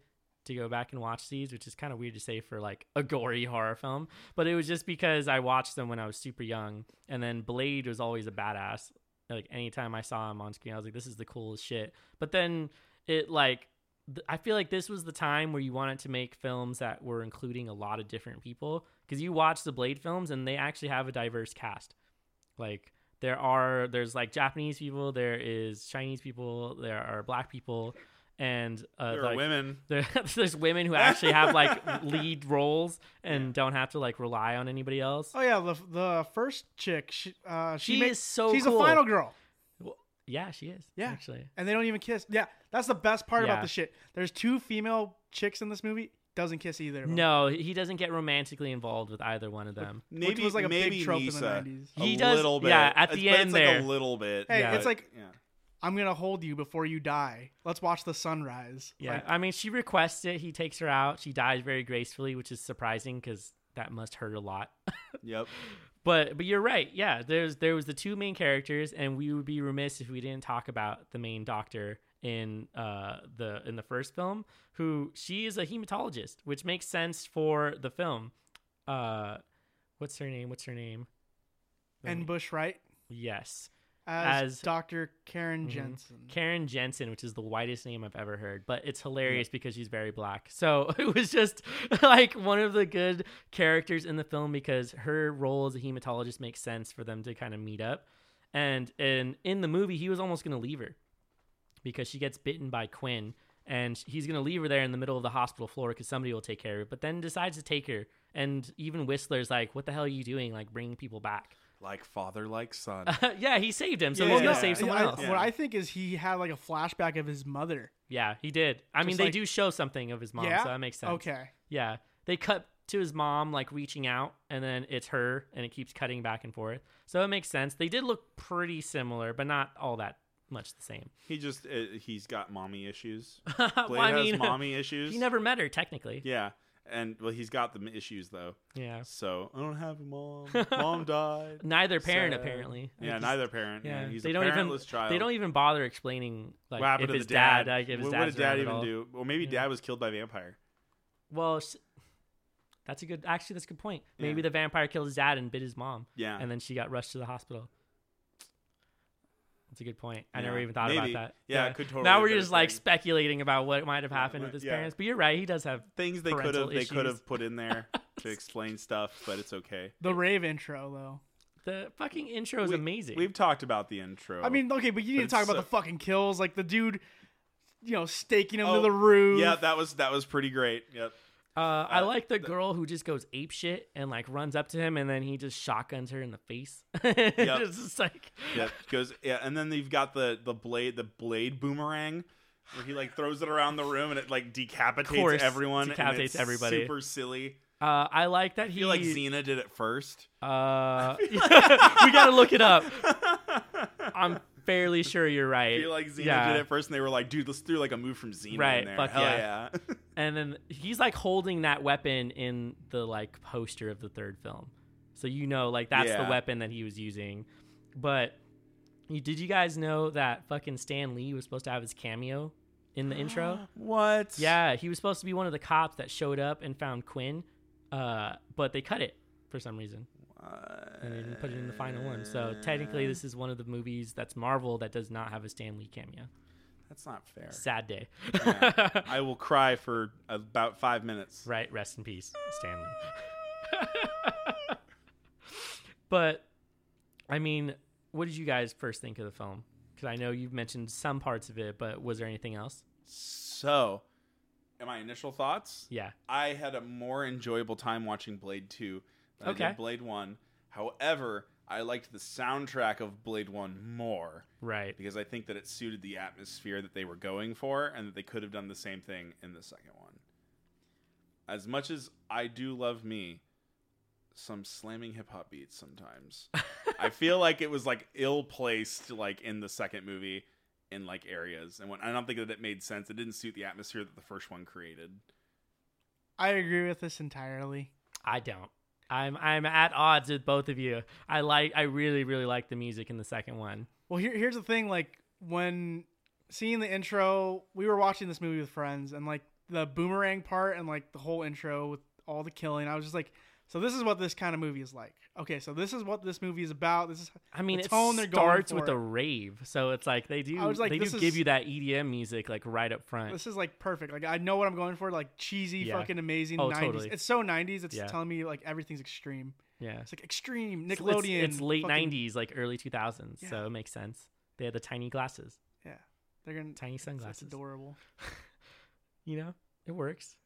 C: to go back and watch these, which is kind of weird to say for like a gory horror film. But it was just because I watched them when I was super young, and then Blade was always a badass. Like anytime I saw him on screen, I was like, "This is the coolest shit." But then it like th- I feel like this was the time where you wanted to make films that were including a lot of different people because you watch the Blade films and they actually have a diverse cast. Like there are there's like Japanese people, there is Chinese people, there are black people, and uh,
A: There
C: like,
A: are women.
C: there, there's women who actually have like lead roles and don't have to like rely on anybody else.
B: oh yeah, the the first chick, she, uh, she,
C: She
B: ma-
C: is so
B: she's
C: cool.
B: a final girl, Well,
C: Yeah, she is.
B: Yeah.
C: actually.
B: and they don't even kiss. Yeah, that's the best part
C: Yeah.
B: about the shit. There's two female chicks in this movie. Doesn't kiss either. Of them.
C: No, he doesn't get romantically involved with either one of them.
A: Maybe
B: which was like a
A: maybe
B: big trope
A: Nyssa.
B: in the 90s.
A: A
C: He does-
A: little bit.
C: yeah, at
A: It's-
C: the
A: but
C: end
A: it's like
C: there.
A: a little bit.
B: Hey,
C: Yeah.
B: it's like
A: yeah.
B: I'm gonna hold you before you die. Let's watch the sunrise.
C: Yeah,
B: Like,
C: I mean, she requests it. He takes her out. She dies very gracefully, which is surprising because that must hurt a lot.
A: Yep.
C: But but you're right. Yeah, there's there was the two main characters, and we would be remiss if we didn't talk about the main doctor in uh the in the first film, who she is a hematologist, which makes sense for the film. Uh, what's her name? What's her name?
B: N'Bushe Wright
C: yes,
B: as,
C: As-
B: Dr. Karen
C: Mhm.
B: Jensen.
C: Karen Jensen, which is the whitest name I've ever heard, but it's hilarious because she's very black. So it was just like one of the good characters in the film because her role as a hematologist makes sense for them to kind of meet up. And in in the movie, he was almost going to leave her because she gets bitten by Quinn, and he's going to leave her there in the middle of the hospital floor because somebody will take care of her. But then decides to take her, and even Whistler's like, "What the hell are you doing? Like bringing people back?"
A: Like father, like son.
C: yeah, he saved him, so
A: Yeah,
C: he's going to
A: yeah.
C: save someone
B: I-
C: else.
A: Yeah.
B: What I think is he had like a flashback of his mother.
C: Yeah, he did. I mean,
B: Just
C: they
B: like-
C: do show something of his mom,
B: Yeah?
C: so that makes sense.
B: Okay.
C: Yeah, they cut to his mom like reaching out, and then it's her, and it keeps cutting back and forth. So it makes sense. They did look pretty similar, but not all that much the same.
A: he just uh, he's got mommy issues.
C: well, I
A: has
C: mean,
A: mommy issues.
C: he never met her technically.
A: Yeah, and well, he's got the issues though.
C: Yeah,
A: So I don't have a mom. Mom died.
C: neither parent
A: Sad.
C: apparently.
A: Yeah,
C: Like,
A: neither parent. Yeah,
C: Yeah,
A: he's
C: they
A: a
C: don't even
A: child.
C: they don't even bother explaining like
A: what happened
C: if
A: to
C: his
A: the dad?
C: like if his
A: what, what did dad even do? Well, maybe
C: Yeah.
A: dad was killed by vampire.
C: Well, that's a good. Actually, that's a good point. Maybe
A: Yeah.
C: the vampire killed his dad and bit his mom.
A: Yeah,
C: and then she got rushed to the hospital. That's a good point. I
A: Yeah,
C: never even thought
A: maybe.
C: about that.
A: Yeah, it could totally
C: now we're
A: been a
C: just like speculating about what might have happened
A: what-
C: with his
A: yeah.
C: parents. But you're right. He does have.
A: things they could have they could have put in there to explain stuff, but it's okay.
B: The rave intro though.
C: The fucking intro is
A: We-
C: amazing.
A: We've talked about the intro.
B: I mean, okay, but you
A: But
B: need to talk about
A: so-
B: the fucking kills, like the dude, you know, staking him
A: Oh,
B: to the roof.
A: yeah, that was that was pretty great. Yep.
C: Uh, I
A: uh,
C: like the girl who just goes ape shit and like runs up to him and then he just shotguns her in the face. it's just like
A: Yep. Goes yeah, and then you've got the the blade the blade boomerang where he like throws it around the room and it like decapitates
C: Course,
A: everyone.
C: decapitates everybody.
A: Super silly.
C: uh, I like that
A: I
C: he
A: like Xena did it first.
C: Uh, we gotta look it up. I'm fairly sure you're right.
A: I feel like Xena
C: Yeah.
A: did it first, and they were like, "Dude, let's do like a move from Xena
C: Right,
A: in there."
C: fuck
A: Hell
C: yeah.
A: yeah.
C: and then he's like holding that weapon in the like poster of the third film, so you know like that's the weapon that he was using. But you, did you guys know that fucking Stan Lee was supposed to have his cameo in the intro?
A: What?
C: Yeah, he was supposed to be one of the cops that showed up and found Quinn, uh, but they cut it for some reason and they didn't put it in the final one. So technically, this is one of the movies that's Marvel that does not have a Stan Lee cameo.
A: That's not fair.
C: Sad day.
A: Yeah. I will cry for about five minutes.
C: right. Rest in peace, Stan Lee. But I mean, what did you guys first think of the film? Because I know you've mentioned some parts of it, but was there anything else?
A: So, in my initial thoughts,
C: Yeah.
A: I had a more enjoyable time watching Blade 2 than I did Blade 1. However, I liked the soundtrack of Blade 1 more
C: Right.
A: because I think that it suited the atmosphere that they were going for and that they could have done the same thing in the second one. As much as I do love me some slamming hip hop beats sometimes. I feel like it was like ill placed like in the second movie in like areas and when I don't think that it made sense. It didn't suit the atmosphere that the first one created.
B: I agree with this entirely.
C: I don't. I'm I'm at odds with both of you. I like I really really like the music in the second one.
B: Well, here, here's the thing. Like when seeing the intro, we were watching this movie with friends, and like the boomerang part and like the whole intro with all the killing, I was just like, so this is what this kind of movie is like. Okay, so this is what this movie is about. This is
C: I mean,
B: the
C: it
B: tone they're going
C: starts with
B: for.
C: a rave, so it's like they do.
B: I was like,
C: they do
B: this
C: give you that EDM music like right up front.
B: this is like perfect. Like I know what I'm going for. Like cheesy,
C: Yeah.
B: fucking amazing
C: Oh,
B: 90s.
C: totally.
B: It's so 90s. It's
C: Yeah.
B: telling me like everything's extreme.
C: yeah,
B: It's like extreme
C: It's-
B: Nickelodeon.
C: It's, it's late
B: fucking-
C: '90s, like early 2000s,
B: Yeah.
C: so it makes sense. They had the tiny glasses,
B: Yeah, they're gonna.
C: tiny
B: That's
C: sunglasses.
B: adorable.
C: You know, it works.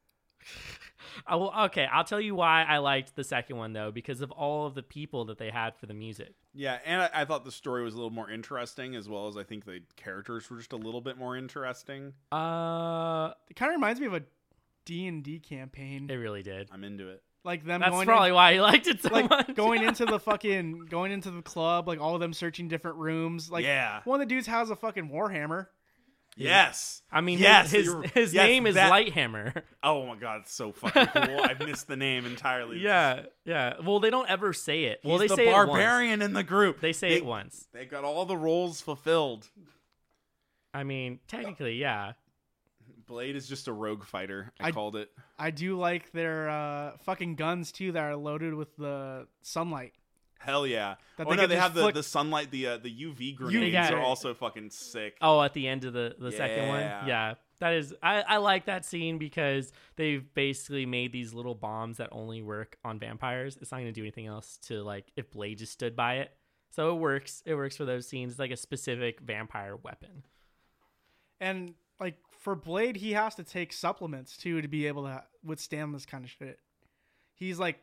C: I will. Okay, I'll tell you why I liked the second one though, because of all of the people that they had for the music.
A: Yeah, and I, I thought the story was a little more interesting, as well as I think the characters were just a little bit more interesting.
C: Uh,
B: It kind of reminds me of a D and D campaign.
C: it really did.
A: I'm into it.
B: like them
C: That's
B: going
C: probably why you liked it so
B: like
C: much.
B: going into the fucking going into the club, like all of them searching different rooms. Like
A: yeah.
B: one of the dudes has a fucking warhammer.
A: Yes.
C: I mean,
A: Yes,
C: his
A: you're-
C: his
A: yes,
C: name is
A: that-
C: Lighthammer.
A: Oh my god, it's so fucking cool. I've missed the name entirely.
C: yeah, yeah. Well, they don't ever say it. Well,
A: He's
C: they
A: the
C: say it once.
A: barbarian in the group.
C: They say
A: they,
C: it once.
A: They got all the roles fulfilled.
C: I mean, technically, yeah.
A: Blade is just a rogue fighter. I,
B: I-
A: called it.
B: I do like their uh, fucking guns too that are loaded with the sunlight.
A: Hell yeah.
B: That
A: oh
B: they
A: no, they have the,
B: flick-
A: the sunlight, the uh, the UV grenades
C: Yeah.
A: are also fucking sick.
C: Oh, at the end of the the second one,
A: Yeah.
C: yeah. That is, I, I like that scene because they've basically made these little bombs that only work on vampires. It's not going to do anything else to like if Blade just stood by it. So it works. It works for those scenes. It's like a specific vampire weapon.
B: And like for Blade, he has to take supplements too to be able to withstand this kind of shit. He's like,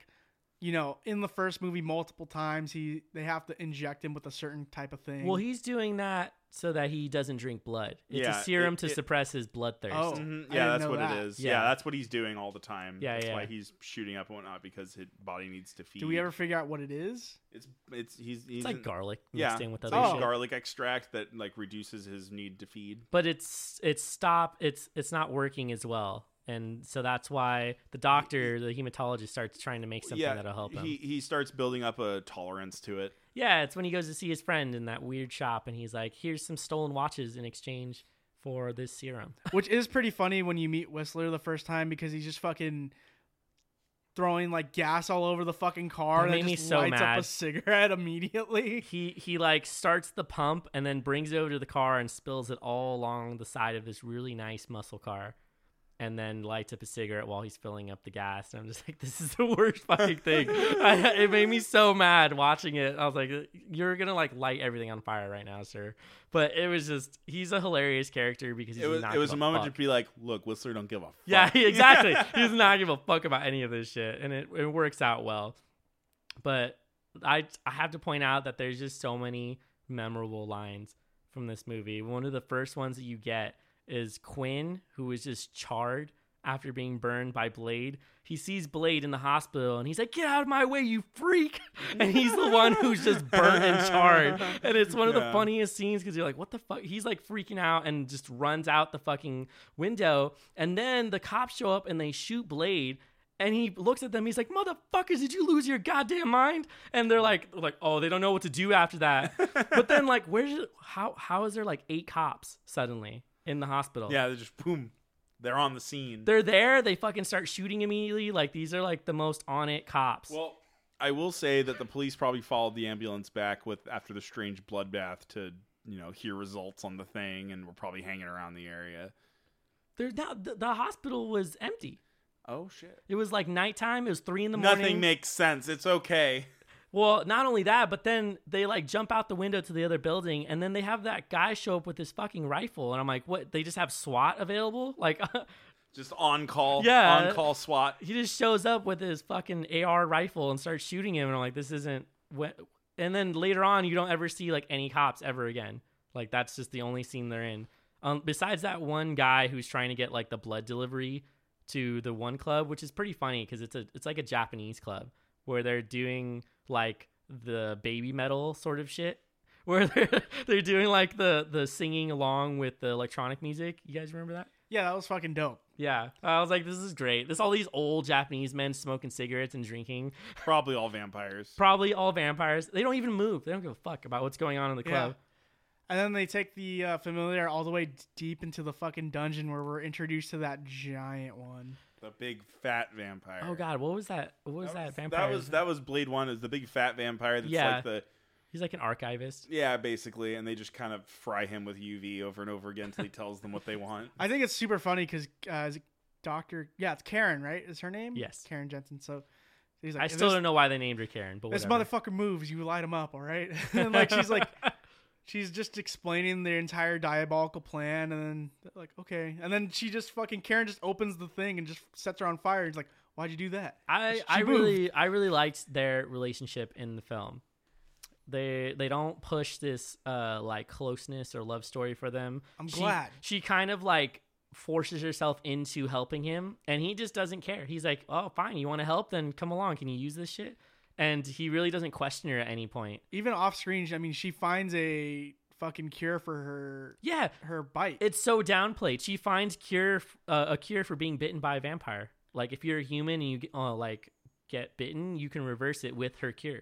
B: you know, in the first movie multiple times he they have to inject him with a certain type of thing.
C: Well, he's doing that so that he doesn't drink blood. It's
A: Yeah,
C: a serum
A: it-
C: to
A: it-
C: suppress his bloodthirst.
B: Oh.
A: Mhm. Yeah, that's what
B: that.
A: it is.
C: Yeah.
A: Yeah. that's what he's doing all the time.
C: Yeah,
A: that's
C: yeah.
A: why he's shooting up and whatnot because his body needs to feed.
B: do we ever figure out what it is?
A: It's it's he's he's
C: It's like
A: in-
C: garlic
A: Yeah,
C: mixed with other
A: like
B: Oh.
A: garlic extract that like reduces his need to feed.
C: but it's it's stop it's it's not working as well and so that's why the doctor the hematologist starts trying to make something
A: yeah,
C: that'll help him
A: He he starts building up a tolerance to it.
C: yeah it's when he goes to see his friend in that weird shop and he's like here's some stolen watches in exchange for this serum
B: Which is pretty funny when you meet Whistler the first time because he's just fucking throwing like gas all over the fucking car
C: That
B: and
C: made
B: then
C: me
B: just
C: so
B: lights up a cigarette immediately.
C: he he like starts the pump and then brings it over to the car and spills it all along the side of this really nice muscle car and then lights up a cigarette while he's filling up the gas and i'm just like this is the worst fucking thing I, it made me so mad watching it i was like you're gonna like light everything on fire right now sir but it was just he's a hilarious character because he's
A: It was
C: not
A: it was a moment
C: fuck.
A: to be like, look, Whistler don't give a fuck.
C: Yeah, exactly. he does not give a fuck about any of this shit, and it, it works out well. But I I have to point out that there's just so many memorable lines from this movie. One of the first ones that you get is Quinn, who is just charred after being burned by Blade. He sees Blade in the hospital and he's like, Get out of my way, you freak! And he's the one who's just burnt and charred. And it's one of the funniest scenes because you're like, What the fuck? He's like freaking out and just runs out the fucking window. And then the cops show up and they shoot Blade. And he looks at them. He's like, "Motherfuckers, did you lose your goddamn mind?" And they're like, "Like, oh, they don't know what to do after that." but then, like, where's how how is there like eight cops suddenly in the hospital?
A: Yeah, they're just boom. They're on the scene.
C: they're there. They fucking start shooting immediately. Like these are like the most on it cops.
A: Well, I will say that the police probably followed the ambulance back with after the strange bloodbath to you know hear results on the thing, and were probably hanging around the area.
C: they're not. The, the hospital was empty.
A: Oh shit!
C: It was like nighttime. It was three in the morning.
A: Nothing makes sense. It's okay.
C: Well, not only that, but then they like jump out the window to the other building, and then they have that guy show up with his fucking rifle, and I'm like, what? They just have SWAT available? Like,
A: Just on call.
C: Yeah.
A: On call SWAT.
C: he just shows up with his fucking AR rifle and starts shooting him, and I'm like, this isn't. What? And then later on, you don't ever see like any cops ever again. Like that's just the only scene they're in. Um, besides that one guy who's trying to get like the blood delivery to the one club, which is pretty funny because it's a it's like a Japanese club where they're doing like the baby metal sort of shit. Where they're, they're doing like the the singing along with the electronic music. You guys remember that?
B: Yeah, that was fucking dope.
C: Yeah, I was like, this is great. There's all these old Japanese men smoking cigarettes and drinking.
A: Probably all vampires.
C: Probably all vampires. They don't even move. They don't give a fuck about what's going on in the
B: Yeah.
C: club.
B: And then they take the uh, familiar all the way d- deep into the fucking dungeon where we're introduced to that giant one.
A: The big fat vampire.
C: Oh god, what was that? What was that, vampire?
A: That was that was Blade One. Is the big fat vampire that's
C: Yeah.
A: like the
C: He's like an archivist.
A: yeah, basically, and they just kind of fry him with UV over and over again until he tells them what they want.
B: I think it's super funny because uh, is Doctor, yeah, it's Karen, right? Is her name?
C: Yes.
B: Karen Jensen. So he's like,
C: I still
B: this,
C: don't know why they named her Karen, but
B: This
C: whatever.
B: motherfucker moves. You light him up, all right? and like she's like, she's just explaining their entire diabolical plan, and then like, okay, and then she just fucking Karen just opens the thing and just sets her on fire. He's like, why'd you do that?
C: I
B: She
C: I
B: moved.
C: really I really liked their relationship in the film. They they don't push this uh like closeness or love story for them.
B: I'm
C: She-
B: glad.
C: She kind of like forces herself into helping him and he just doesn't care. He's like, "Oh, fine, you want to help then come along. Can you use this shit?" And he really doesn't question her at any point.
B: Even off screen, I mean, she finds a fucking cure for her
C: Yeah,
B: her bite.
C: it's so downplayed. She finds cure uh, a cure for being bitten by a vampire. Like if you're a human and you uh, like get bitten, you can reverse it with her cure.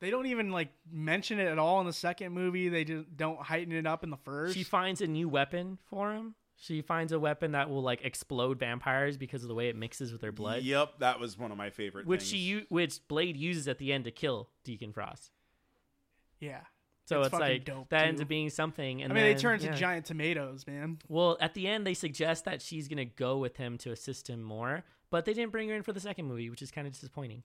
B: They don't even like mention it at all in the second movie. They just don't heighten it up in the first.
C: She finds a new weapon for him. She finds a weapon that will like explode vampires because of the way it mixes with their blood,
A: Yep, that was one of my favorite.
C: which
A: things.
C: she u- which Blade uses at the end to kill Deacon Frost.
B: yeah.
C: So
B: It's
C: it's, like
B: dope,
C: that ends up being something. And
B: I mean,
C: then,
B: they turn into
C: yeah.
B: giant tomatoes, man.
C: Well, at the end, they suggest that she's gonna go with him to assist him more, but they didn't bring her in for the second movie, which is kind of disappointing.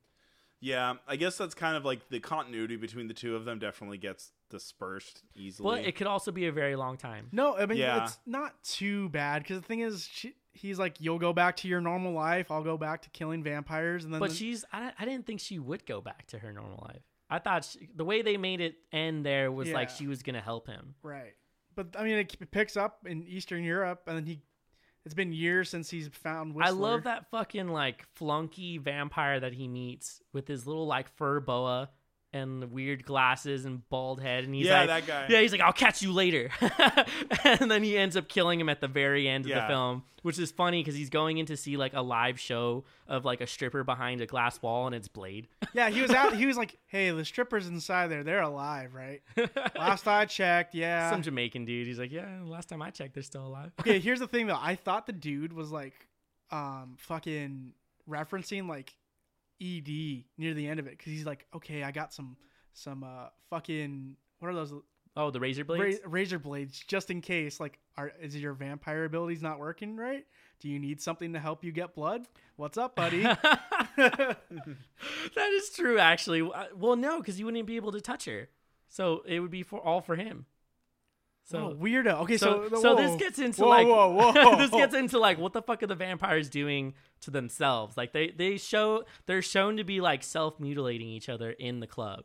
A: Yeah, I guess that's kind of like the continuity between the two of them definitely gets dispersed easily.
C: But it could also be a very long time.
B: No, I mean
A: Yeah.
B: it's not too bad because the thing is, she, he's like, "You'll go back to your normal life. I'll go back to killing vampires." And then,
C: But
B: the-
C: she's I, I didn't think she would go back to her normal life. I thought she, the way they made it end there was like she was gonna help him.
B: right. But I mean, it p- picks up in Eastern Europe, and then he. It's been years since he's found. Whistler.
C: I love that fucking like flunky vampire that he meets with his little like fur boa and weird glasses and bald head, and he's
A: yeah,
C: like,
A: that guy.
C: yeah, he's like, I'll catch you later, and then he ends up killing him at the very end of the film, which is funny because he's going in to see like a live show of like a stripper behind a glass wall, and it's Blade.
B: Yeah, he was out. He was like, "Hey, the strippers inside there, they're alive, right?" Last I checked, yeah.
C: Some Jamaican dude. He's like, yeah, last time I checked, they're still alive.
B: okay, here's the thing though. I thought the dude was like, um, fucking referencing like ED near the end of it because he's like, okay, I got some some uh fucking what are those
C: Oh, the razor
B: ra-
C: blades.
B: razor blades just in case like are is your vampire abilities not working right? Do you need something to help you get blood? What's up, buddy?
C: that is true, actually. Uh, Well, no, because you wouldn't be able to touch her, so it would be for all for him. So.
B: oh, weirdo. Okay,
C: so,
B: so
C: so this gets into
B: Whoa,
C: like
B: whoa, whoa.
C: this gets into like what the fuck are the vampires doing to themselves? Like they they show they're shown to be like self mutilating each other in the club,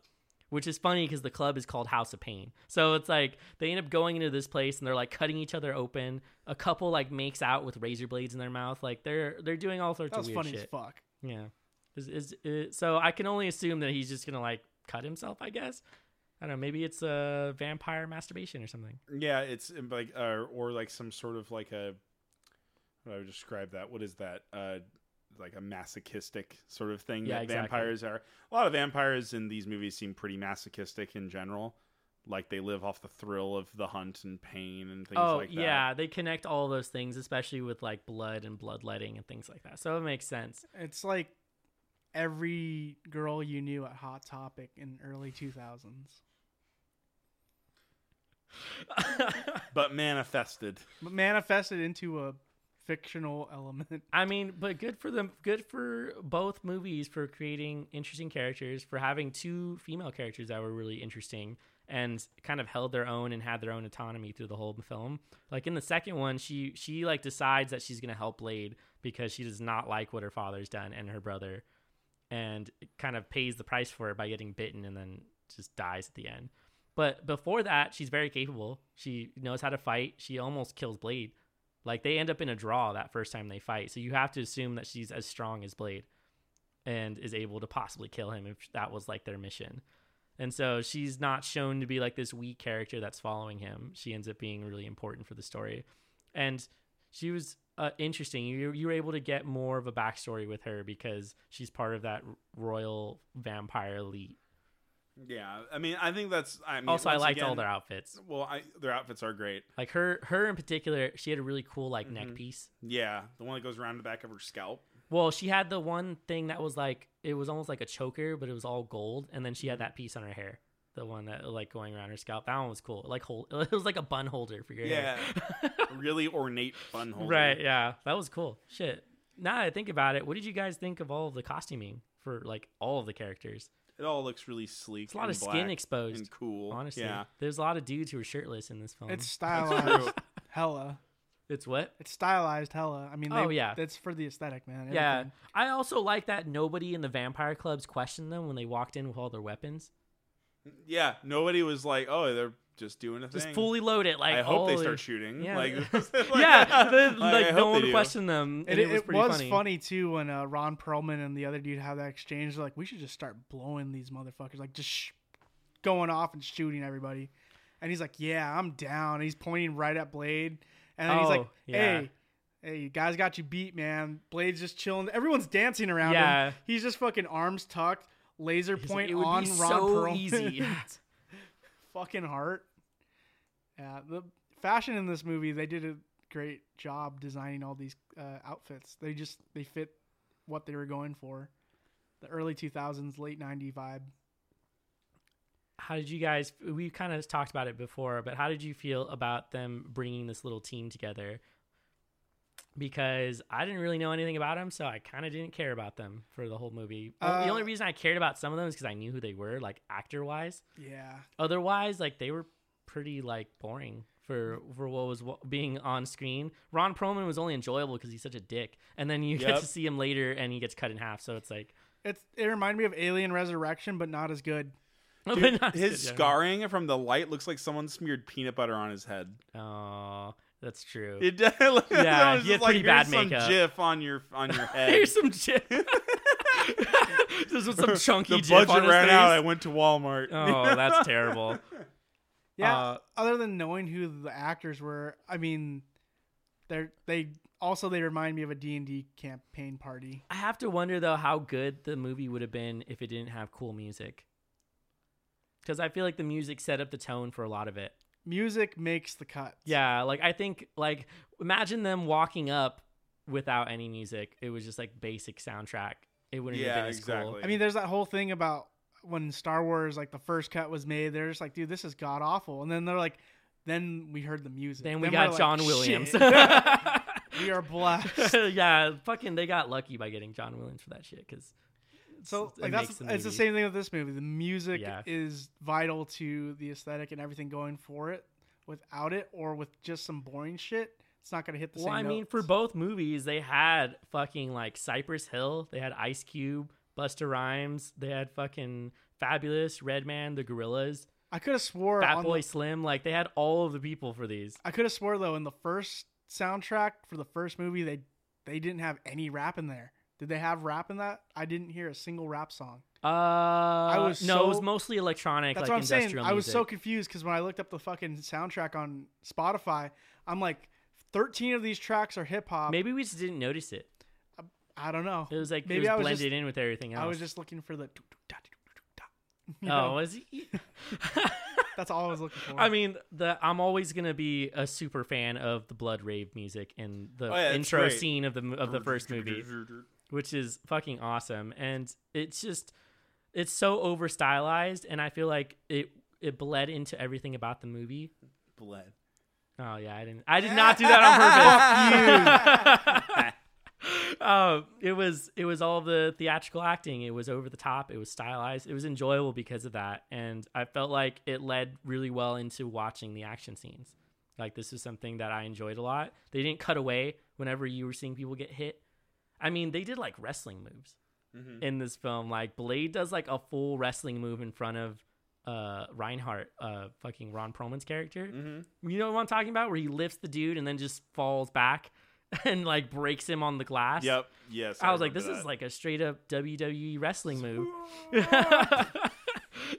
C: which is funny because the club is called House of Pain. So it's like they end up going into this place and they're like cutting each other open. A couple like makes out with razor blades in their mouth. Like they're they're doing all sorts
B: That
C: of weird
B: funny as fuck.
C: Yeah. Is, is, is so I can only assume that he's just gonna like cut himself. I guess. I don't know. Maybe it's a vampire masturbation or something.
A: Yeah, it's um, like uh, or like some sort of like a how do I would describe that? What is that? Uh like a masochistic sort of thing
C: Yeah,
A: that
C: exactly.
A: vampires are. A lot of vampires in these movies seem pretty masochistic in general. Like they live off the thrill of the hunt and pain and things
C: oh
A: like that.
C: yeah, they connect all those things, especially with like blood and bloodletting and things like that. So it makes sense.
B: It's like every girl you knew at Hot Topic in early 2000s.
A: But manifested.
B: But manifested into a fictional element.
C: I mean, but good for them. Good for both movies for creating interesting characters, for having two female characters that were really interesting and kind of held their own and had their own autonomy through the whole film. Like in the second one, she she like decides that she's gonna help Blade because she does not like what her father's done and her brother, and kind of pays the price for it by getting bitten and then just dies at the end. But before that, she's very capable. She knows how to fight. She almost kills Blade. Like they end up in a draw that first time they fight. So you have to assume that she's as strong as Blade and is able to possibly kill him if that was like their mission. And so she's not shown to be like this weak character that's following him. She ends up being really important for the story. And she was uh, interesting. You, you were able to get more of a backstory with her because she's part of that royal vampire elite.
A: Yeah, I mean, I think that's. I mean,
C: also, I liked all their outfits.
A: Well, I, their outfits are great.
C: Like her, her in particular, she had a really cool like neck
A: Mhm.
C: piece.
A: Yeah, the one that goes around the back of her scalp.
C: Well, she had the one thing that was like it was almost like a choker, but it was all gold, and then she had that piece on her hair, the one that like going around her scalp. That one was cool. Like hold, it was like a bun holder for your
A: Yeah,
C: hair.
A: really ornate bun holder.
C: right? Yeah, that was cool. Shit. Now that I think about it, what did you guys think of all of the costuming for like all of the characters?
A: It all looks really sleek.
C: It's a lot
A: and
C: of skin exposed.
A: and cool.
C: Honestly,
A: yeah.
C: there's a lot of dudes who are shirtless in this film.
B: It's stylized hella.
C: it's what?
B: It's stylized hella. I mean,
C: Oh, yeah.
B: that's for the aesthetic, man.
C: Yeah, I also like that nobody in the vampire clubs questioned them when they walked in with all their weapons.
A: Yeah, nobody was like, "Oh, they're just doing a thing.
C: Just
A: thing."
C: fully loaded. Like
A: I hope they start shooting.
C: Yeah,
A: Like,
C: yeah. they-
A: Like,
C: like no one
A: they
C: would question them.
B: It,
C: and
B: it,
C: it, was pretty
B: was
C: funny.
B: funny. too when uh, Ron Perlman and the other dude have that exchange. They're like, we should just start blowing these motherfuckers, like just sh- going off and shooting everybody. And he's like, yeah, I'm down. And he's pointing right at Blade, and then he's like,
C: Oh, yeah.
B: hey. Hey, you guys got you beat, man. Blade's just chilling. Everyone's dancing around
C: Yeah.
B: him. He's just fucking arms tucked, laser
C: He's like,
B: point
C: it would
B: on
C: be
B: Ron
C: so
B: Perlman.
C: easy.
B: fucking heart. Yeah, the fashion in this movie, they did a great job designing all these uh, outfits. They just they fit what they were going for. The early 2000s, late 90s vibe.
C: how did you guys? We kind of talked about it before, but how did you feel about them bringing this little team together? Because I didn't really know anything about them, so I kind of didn't care about them for the whole movie. Well, the
B: Uh,
C: only reason I cared about some of them is because I knew who they were, like actor wise.
B: Yeah.
C: Otherwise, like they were pretty like boring for for what was being on screen. Ron Perlman was only enjoyable because he's such a dick, and then you get to see him later, and he gets cut in half. So it's like,
B: It's it reminded me of Alien Resurrection, but not as good.
A: Dude,
C: but not
A: his
C: good, yeah.
A: scarring from the light looks like someone smeared peanut butter on his head.
C: Oh, that's true.
A: It does. Yeah,
C: Yeah, he had pretty bad
A: some
C: makeup."
A: Jif on your on your head.
C: Here's some chip. this with some chunky
A: the
C: jif
A: budget
C: on his
A: ran
C: face.
A: out. I went to Walmart.
C: Oh, that's terrible.
B: Yeah.
C: Uh,
B: other than knowing who the actors were, I mean, they're they also they remind me of a D&D campaign party.
C: I have to wonder though how good the movie would have been if it didn't have cool music. Because I feel like the music set up the tone for a lot of it.
B: Music makes the cut.
C: Yeah, like I think like imagine them walking up without any music. It was just like basic soundtrack. It wouldn't have
A: Yeah,
C: been as
A: exactly.
C: cool.
B: I mean, there's that whole thing about when Star Wars, like the first cut was made, they're just like, dude, this is god awful. And then they're like, then we heard the music.
C: Then we
B: we're
C: got
B: like,
C: John Williams.
B: We are blessed.
C: yeah, fucking they got lucky by getting John Williams for that shit cuz
B: So
C: it
B: like
C: makes
B: that's
C: the
B: it's the same thing with this movie. The music
C: Yeah.
B: is vital to the aesthetic and everything going for it. Without it, or with just some boring shit, it's not gonna hit the
C: Well,
B: same.
C: Well, I mean, for both movies, they had fucking like Cypress Hill, they had Ice Cube, Busta Rhymes, they had fucking Fabolous, Redman, the Gorillaz,
B: I could have swore
C: Fat Boy
B: the-
C: Slim. Like they had all of the people for these.
B: I could have swore though in the first soundtrack for the first movie they they didn't have any rap in there. Did they have rap in that? I didn't hear a single rap song.
C: Uh, I
B: was
C: no, it was mostly electronic,
B: That's
C: like
B: what I'm saying.
C: industrial
B: I was so confused because when I looked up the fucking soundtrack on Spotify, I'm like, 13 of these tracks are hip hop.
C: Maybe we just didn't notice it.
B: I don't know.
C: It was like
B: Maybe
C: it
B: I
C: was
B: was
C: blended
B: just-
C: in with everything else.
B: I was just looking for the. You
C: oh, was he?
B: that's all I was looking for.
C: I mean, the I'm always gonna be a super fan of the blood rave music and the
A: Oh, yeah,
C: intro
A: great.
C: scene of the of the first movie, which is fucking awesome. And it's just it's so over stylized, and I feel like it it bled into everything about the movie.
A: Bled.
C: Oh yeah, I didn't. I did not do that on purpose. Um, it was it was all the theatrical acting. It was over the top. It was stylized. It was enjoyable because of that, and I felt like it led really well into watching the action scenes. Like this is something that I enjoyed a lot. They didn't cut away whenever you were seeing people get hit. I mean, they did like wrestling moves
A: Mhm.
C: in this film. Like Blade does like a full wrestling move in front of uh Reinhardt, uh fucking Ron Perlman's character.
A: Mm-hmm.
C: You know what I'm talking about? Where he lifts the dude and then just falls back and like breaks him on the glass.
A: Yep. Yes.
C: I was like, this is like a straight up WWE wrestling move.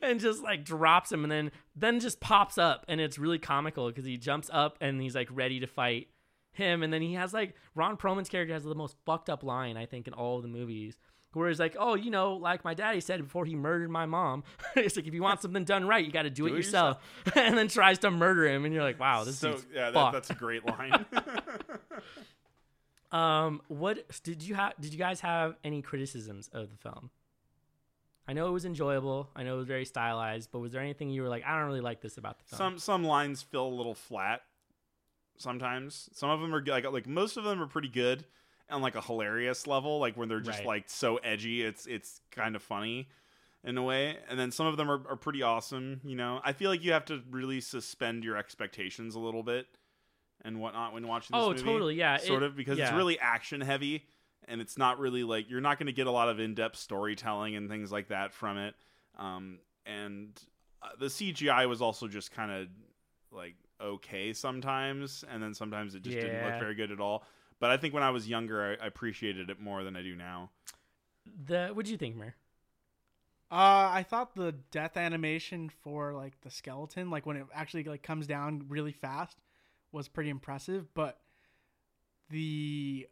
C: and just like drops him and then then just pops up and it's really comical because he jumps up and he's like ready to fight him and then he has like Ron Perlman's character has the most fucked up line I think in all of the movies where he's like oh you know like my daddy said before he murdered my mom it's like if you want something done right you got to do, it
A: Do it
C: yourself and then tries to murder him and you're like wow this
A: so
C: dude's
A: yeah. That, that's a great line.
C: Um, what did you have? Did you guys have any criticisms of the film? I know it was enjoyable. I know it was very stylized, but was there anything you were like, I don't really like this about the film?
A: some some lines feel a little flat. Sometimes some of them are like like most of them are pretty good on like a hilarious level, like when they're just
C: Right.
A: like so edgy, it's it's kind of funny in a way. And then some of them are, are pretty awesome. You know, I feel like you have to really suspend your expectations a little bit and whatnot when watching. This
C: oh,
A: movie,
C: totally, yeah,
A: sort
C: it-
A: of because it's really action heavy and it's not really like you're not going to get a lot of in-depth storytelling and things like that from it um, and uh, the cgi was also just kind of like okay sometimes and then sometimes it just didn't look very good at all but i think when i was younger i, I appreciated it more than i do now
C: The what do you think, Mer?
B: Uh, I thought the death animation for like the skeleton, like when it actually like comes down really fast, was pretty impressive. But the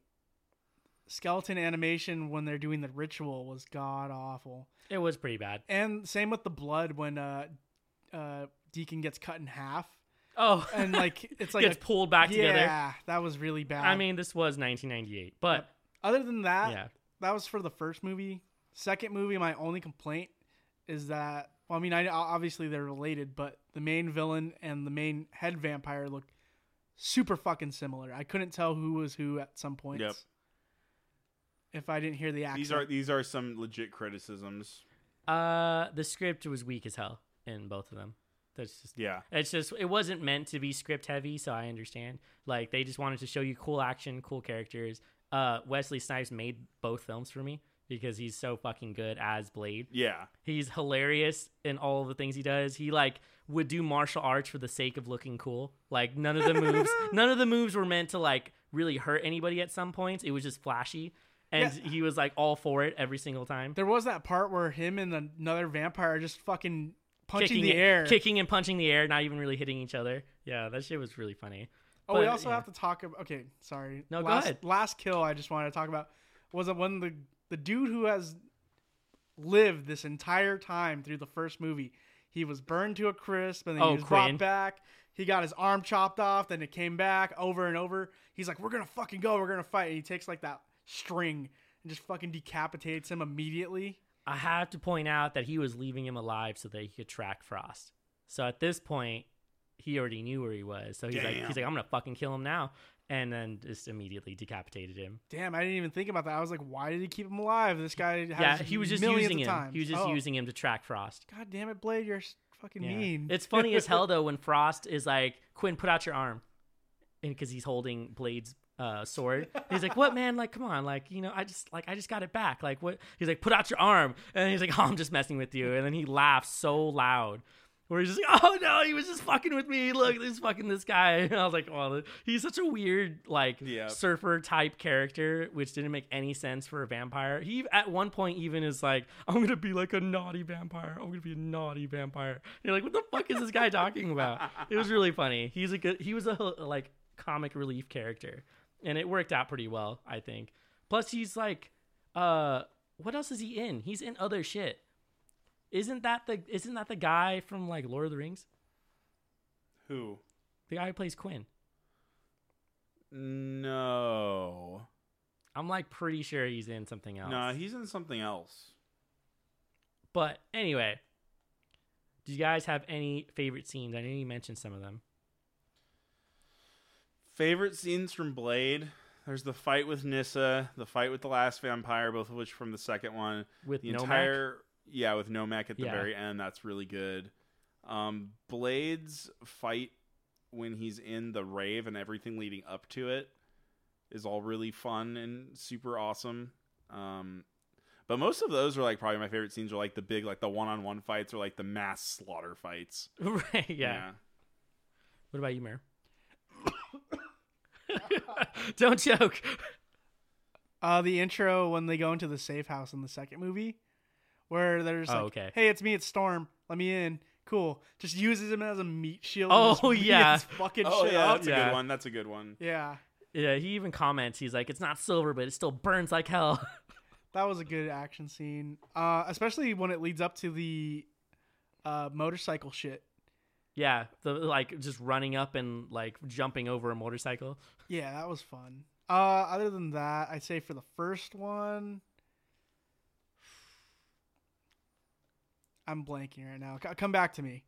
B: skeleton animation when they're doing the ritual was god awful.
C: It was pretty bad.
B: And same with the blood when uh, uh, Deacon gets cut in half,
C: Oh,
B: and like it's like
C: gets
B: a-
C: pulled back together.
B: Yeah, that was really bad.
C: I mean, this was 1998, but
B: other than that,
C: yeah,
B: that was for the first movie. Second movie, my only complaint is that well, I mean, I obviously they're related, but the main villain and the main head vampire look super fucking similar. I couldn't tell who was who at some points.
A: Yep.
B: If I didn't hear the accent,
A: these are these are some legit criticisms
C: uh, the script was weak as hell in both of them. That's just
A: yeah
C: It's just it wasn't meant to be script heavy, so I understand. Like they just wanted to show you cool action, cool characters. Uh, Wesley Snipes made both films for me because he's so fucking good as Blade.
A: yeah
C: He's hilarious in all the things he does. He like would do martial arts for the sake of looking cool. Like none of the moves, none of the moves were meant to like really hurt anybody at some points. It was just flashy, and
B: Yeah.
C: he was like all for it every single time.
B: there was that part where him and another vampire are just fucking punching
C: kicking
B: the
C: it-
B: air.
C: kicking and punching the air, not even really hitting each other. Yeah, that shit was really funny.
B: oh, we also
C: yeah.
B: have to talk about. Okay, sorry.
C: No, go
B: last,
C: ahead.
B: Last kill I just wanted to talk about was it when the the dude who has lived this entire time through the first movie. He was burned to a crisp and then
C: Oh,
B: he was
C: Quinn.
B: brought back. He got his arm chopped off, then it came back over and over. He's like, "We're gonna fucking go. We're gonna fight." And he takes like that string and just fucking decapitates him immediately.
C: I have to point out that he was leaving him alive so that he could track Frost. So at this point, he already knew where he was. So he's like, he's like, I'm gonna fucking kill him now, and then just immediately decapitated him.
B: Damn, I didn't even think about that. I was like, "Why did he keep him alive?" This guy has
C: yeah, he was just using him.
B: times.
C: He was just
B: Oh,
C: using him to track Frost.
B: God damn it, Blade, you're fucking
C: Yeah.
B: mean.
C: It's funny as hell though when Frost is like, Quinn, put out your arm, and because he's holding Blade's uh, sword. He's like, "What, man? Like, come on, like, you know, I just like I just got it back. Like, what?" He's like, "Put out your arm," and he's like, "Oh, I'm just messing with you," and then he laughs so loud. Where he's just like, oh no, he was just fucking with me. Look, he's fucking this guy. And I was like, oh, he's such a weird, like, surfer type character, which didn't make any sense for a vampire. He at one point even is like, I'm gonna be like a naughty vampire. I'm gonna be a naughty vampire. And you're like, what the fuck is this guy talking about? It was really funny. He's a good. He was a like comic relief character, and it worked out pretty well, I think. Plus, he's like, uh, what else is he in? He's in other shit. Isn't that the isn't that the guy from like Lord of the Rings?
A: Who?
C: The guy who plays Quinn.
A: No.
C: I'm like pretty sure he's in something else.
A: No, he's in something else.
C: But anyway, do you guys have any favorite scenes? I know you mentioned some of them.
A: Favorite scenes from Blade? There's the fight with Nyssa, the fight with the last vampire, both of which from the second one.
C: With
A: the
C: Nomak?
A: entire yeah, with Nomak at the
C: Yeah.
A: very end, that's really good. Um, Blade's fight when he's in the rave and everything leading up to it is all really fun and super awesome. Um, but most of those are like probably my favorite scenes are like the big like the one on one fights or like the mass slaughter fights.
C: right, yeah. What about you, Mer? Don't joke.
B: Uh, the intro when they go into the safe house in the second movie, where they're
C: Oh,
B: like,
C: okay.
B: "Hey, it's me, it's Storm. Let me in." Cool. Just uses him as a meat shield.
C: Oh,
B: and just beats
C: yeah.
B: fucking
A: Oh
B: shit
A: yeah,
B: up.
A: that's a
C: Yeah.
A: good one. That's a good one.
B: Yeah,
C: Yeah, he even comments. He's like, "It's not silver, but it still burns like hell."
B: that was a good action scene. Uh, especially when it leads up to the uh, motorcycle shit.
C: yeah, the like just running up and like jumping over a motorcycle.
B: Yeah, that was fun. Uh, other than that, I'd say for the first one, I'm blanking right now. Come back to me.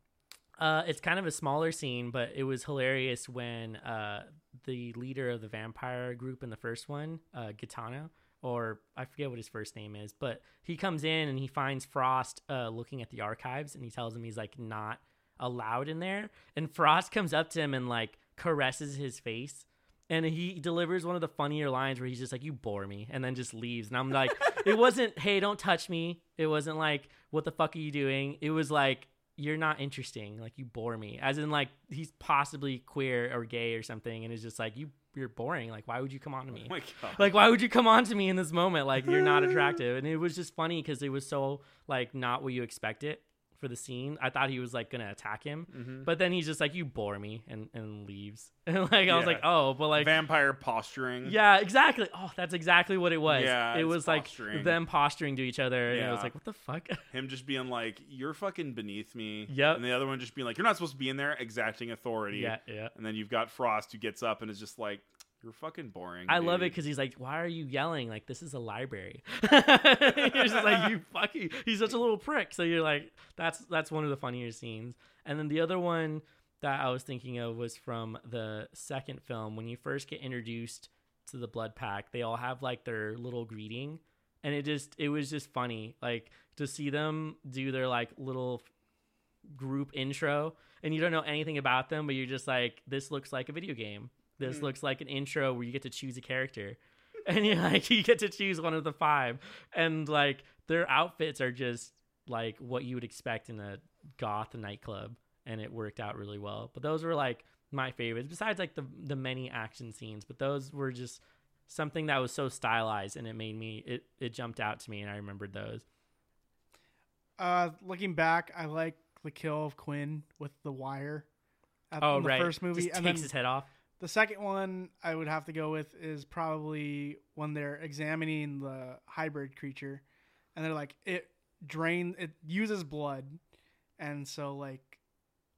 C: Uh, it's kind of a smaller scene, but it was hilarious when uh, the leader of the vampire group in the first one, uh, Gitano, or I forget what his first name is, but he comes in and he finds Frost uh, looking at the archives, and he tells him he's like not allowed in there. And Frost comes up to him and like caresses his face. And he delivers one of the funnier lines where he's just like, "You bore me," and then just leaves. And I'm like, "It wasn't, hey, don't touch me." It wasn't like, "What the fuck are you doing?" It was like, you're not interesting. Like you bore me. As in like he's possibly queer or gay or something, and it's just like you you're boring. Like why would you come on to me?
A: Oh my god.
C: like why would you come on to me in this moment? Like you're not attractive. And it was just funny because it was so like not what you expect it for the scene. I thought he was like gonna attack him,
A: Mhm.
C: but then he's just like you bore me and and leaves. And like I was like oh, but like
A: vampire posturing.
C: yeah, exactly. Oh, that's exactly what it was.
A: Yeah,
C: it was like them posturing to each other, and it was like, what the fuck?
A: Him just being like, "You're fucking beneath me."
C: Yep.
A: And the other one just being like, "You're not supposed to be in there," exacting authority.
C: yeah, yeah.
A: And then you've got Frost who gets up and is just like, "You're fucking boring."
C: I love it because he's like, "Why are you yelling? Like this is a library." you're just like, "You fucking." He's such a little prick. So you're like, "That's that's one of the funnier scenes." And then the other one that I was thinking of was from the second film when you first get introduced to the Blood Pack. They all have like their little greeting, and it just it was just funny, like to see them do their like little group intro, and you don't know anything about them, but you're just like, "This looks like a video game." This
A: Mhm.
C: looks like an intro where you get to choose a character. And you're like, you get to choose one of the five. And like their outfits are just like what you would expect in a goth nightclub. And it worked out really well. But those were like my favorites, besides like the the many action scenes. But those were just something that was so stylized and it made me it, it jumped out to me and I remembered those.
B: Uh, looking back, I like the kill of Quinn with the wire. At,
C: Oh
B: in the
C: right.
B: first movie,
C: Just
B: and
C: takes
B: then
C: his head off.
B: The second one I would have to go with is probably when they're examining the hybrid creature, and they're like it drain it uses blood, and so like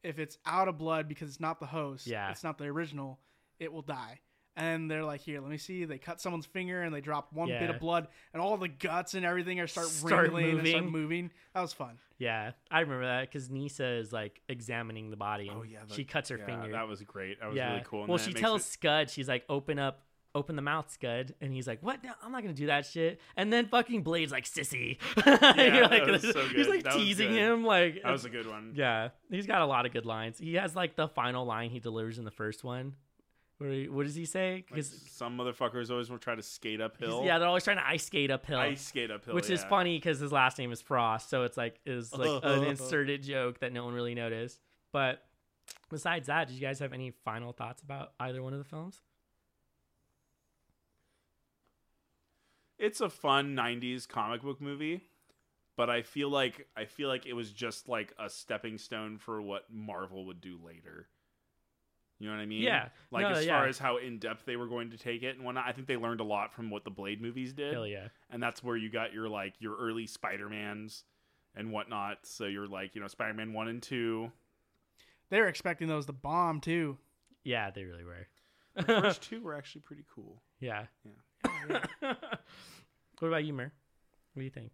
B: if it's out of blood because it's not the host,
C: Yeah.
B: it's not the original, it will die. And they're like, here, let me see. They cut someone's finger and they drop one bit of blood, and all the guts and everything are start,
C: Start
B: wriggling and start
C: moving.
B: moving. That was fun.
C: Yeah, I remember that because Nyssa is like examining the body and
A: Oh yeah.
C: she cuts her
A: yeah,
C: finger.
A: That was great. That was
C: yeah.
A: really cool. And
C: well, she tells
A: it-
C: Scud, she's like, "Open up, open the mouth, Scud," and he's like, "What? No, I'm not gonna do that shit." And then fucking Blade's like, "Sissy," You're like,
A: that was so
C: he's like
A: That
C: teasing
A: good.
C: him, like,
A: that was a good one.
C: yeah, he's got a lot of good lines. He has like the final line he delivers in the first one, Where he- what does he say?
A: Like,
C: Because
A: some motherfuckers always will try to skate uphill.
C: yeah, they're always trying to ice skate uphill.
A: ice skate uphill,
C: which is funny because his last name is Frost, so it's like is like an inserted joke that no one really noticed. But besides that, did you guys have any final thoughts about either one of the films?
A: It's a fun '90s comic book movie, but I feel like I feel like it was just like a stepping stone for what Marvel would do later. You know what I mean?
C: Yeah.
A: Like
C: No,
A: as
C: yeah.
A: far as how in depth they were going to take it and whatnot, I think they learned a lot from what the Blade movies did.
C: Hell yeah,
A: and that's where you got your like your early Spider-Mans and whatnot. So you're like, you know, Spider-Man 1 and 2.
B: They were expecting those to bomb too.
C: yeah, they really were.
A: The first two were actually pretty cool.
C: yeah.
A: Yeah.
C: what about you, Mer? What do you think?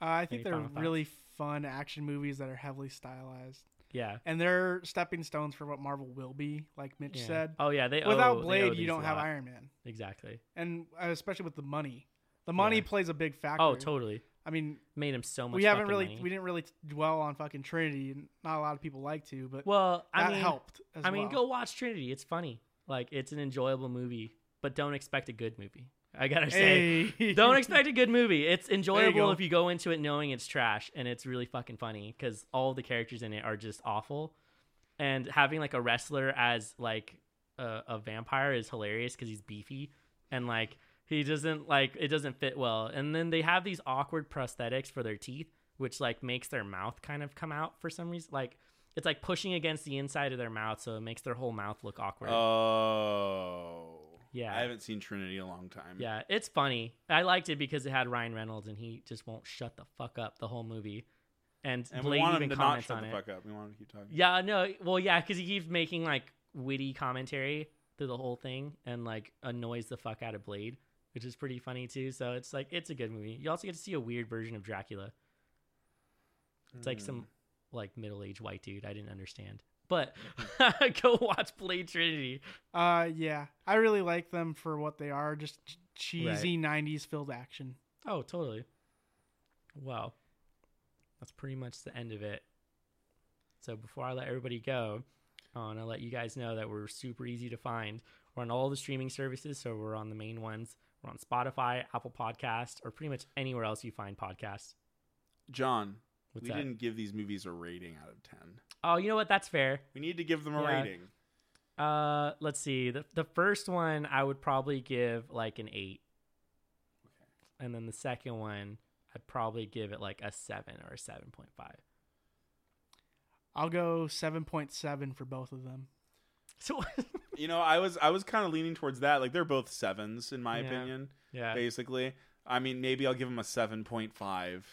B: Uh, I think
C: Any
B: they're
C: final thoughts?
B: really fun action movies that are heavily stylized,
C: Yeah.
B: and they're stepping stones for what Marvel will be. Like Mitch
C: yeah.
B: said,
C: Oh yeah, they
B: without
C: they owe
B: Blade,
C: these
B: you don't have. Iron Man,
C: Exactly.
B: and uh, especially with the money, the money
C: Yeah.
B: plays a big factor.
C: Oh, totally.
B: I mean,
C: Made him so much.
B: we haven't really
C: money.
B: we didn't really dwell on fucking Trinity, and not a lot of people like to, but
C: Well, I
B: that
C: mean,
B: helped. As
C: I mean,
B: well.
C: go watch Trinity. It's funny. Like it's an enjoyable movie, but don't expect a good movie. I gotta say,
B: Hey.
C: don't expect a good movie. It's enjoyable
B: go.
C: if you go into it knowing it's trash, and it's really fucking funny because all the characters in it are just awful. And having like a wrestler as like a, a vampire is hilarious because he's beefy and like he doesn't like it doesn't fit well. And then they have these awkward prosthetics for their teeth, which like makes their mouth kind of come out for some reason. Like it's like pushing against the inside of their mouth, so it makes their whole mouth look awkward.
A: Oh.
C: Yeah.
A: I haven't seen Trinity in a long time.
C: Yeah, it's funny. I liked it because it had Ryan Reynolds and he just won't shut the fuck up the whole movie. And,
A: And we
C: Blade
A: want
C: even
A: him to not
C: comments
A: shut
C: on
A: the
C: it.
A: fuck up. We want him to keep talking.
C: Yeah, no, well, yeah, because he keeps making like witty commentary through the whole thing and like annoys the fuck out of Blade, which is pretty funny too. So it's like it's a good movie. You also get to see a weird version of Dracula. It's like
A: Hmm.
C: some like middle aged white dude. I didn't understand, but go watch Blade Trinity.
B: Uh, yeah, I really like them for what they are, just ch- cheesy '90s filled action.
C: Oh, totally. Well, that's pretty much the end of it. So before I let everybody go, I want to let you guys know that we're super easy to find. We're on all the streaming services, so we're on the main ones. We're on Spotify, Apple Podcast, or pretty much anywhere else you find podcasts.
A: John,
C: What's
A: we
C: that?
A: didn't give these movies a rating out of 10.
C: Oh, you know what? That's fair.
A: We need to give them a
C: Yeah.
A: rating.
C: Uh, let's see. The the first one I would probably give like an eight, Okay. and then the second one I'd probably give it like a seven or a seven point five.
B: I'll go 7.7 for both of them.
C: So
A: You know, I was I was kind of leaning towards that. Like they're both sevens in my
C: Yeah.
A: opinion.
C: yeah,
A: Basically, I mean, maybe I'll give them a seven point five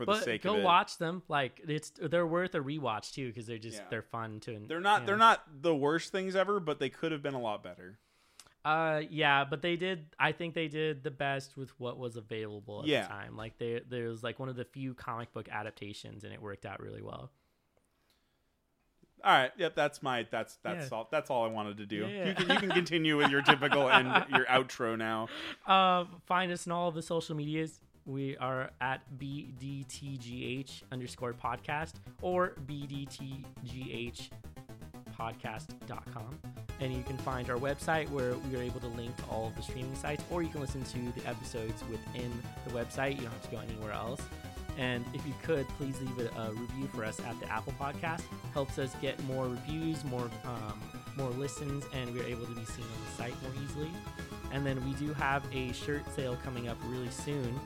A: for the
C: but
A: sake
C: go
A: of it.
C: watch them. Like it's they're worth a rewatch too because they're just
A: Yeah.
C: they're fun to.
A: They're not
C: you
A: they're not the worst things ever, but they could have been a lot better.
C: Uh, yeah, but they did. I think they did the best with what was available at
A: Yeah.
C: the time. Like they, there was like one of the few comic book adaptations, and it worked out really well.
A: All right, yep, that's my that's that's
C: Yeah.
A: all that's all I wanted to do.
C: Yeah.
A: You can you can continue with your typical and your outro now.
C: Uh, find us on all of the social medias. We are at BDTGH underscore podcast or BDTGH podcast.com. And you can find our website where we are able to link to all of the streaming sites, or you can listen to the episodes within the website. You don't have to go anywhere else. And if you could, please leave a, review for us at the Apple Podcast. Helps us get more reviews, more um, more listens, and we're able to be seen on the site more easily. And then we do have a shirt sale coming up really soon.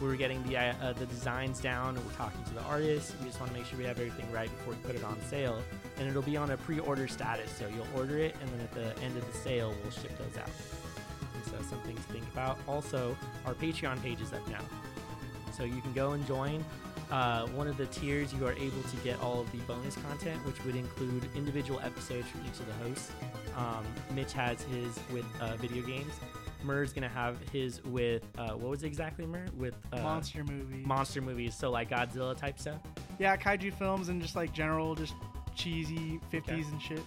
C: We're getting the uh, the designs down, and we're talking to the artists. We just want to make sure we have everything right before we put it on sale. And it'll be on a pre-order status, so you'll order it, and then at the end of the sale, we'll ship those out. And so something to think about. Also, our Patreon page is up now, so you can go and join. Uh, one of the tiers, you are able to get all of the bonus content, which would include individual episodes from each of the hosts. Um, Mitch has his with uh, video games. Murr's gonna have his with uh, what was it exactly Murr with uh,
B: Monster movie.
C: monster movies, so like Godzilla type stuff.
B: yeah, kaiju films and just like general, just cheesy 50s
C: Okay.
B: and shit.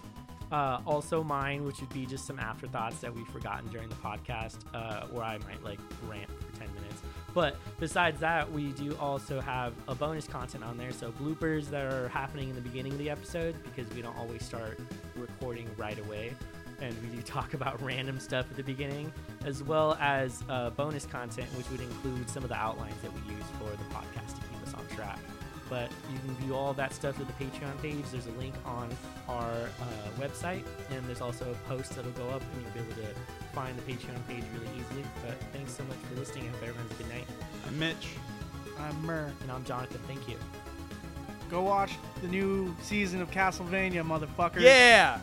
C: Uh, also mine, which would be just some afterthoughts that we've forgotten during the podcast, uh, where I might like rant for 10 minutes. But besides that, we do also have a bonus content on there. So bloopers that are happening in the beginning of the episode because we don't always start recording right away. and we do talk about random stuff at the beginning, as well as uh, bonus content, which would include some of the outlines that we use for the podcast to keep us on track. But you can view all of that stuff at the Patreon page. There's a link on our uh, website, and there's also a post that'll go up, and you'll be able to find the Patreon page really easily. But thanks so much for listening. I hope everyone has a good night.
A: I'm Mitch.
B: I'm Murr.
C: And I'm Jonathan. Thank you.
B: Go watch the new season of Castlevania, motherfucker.
A: Yeah.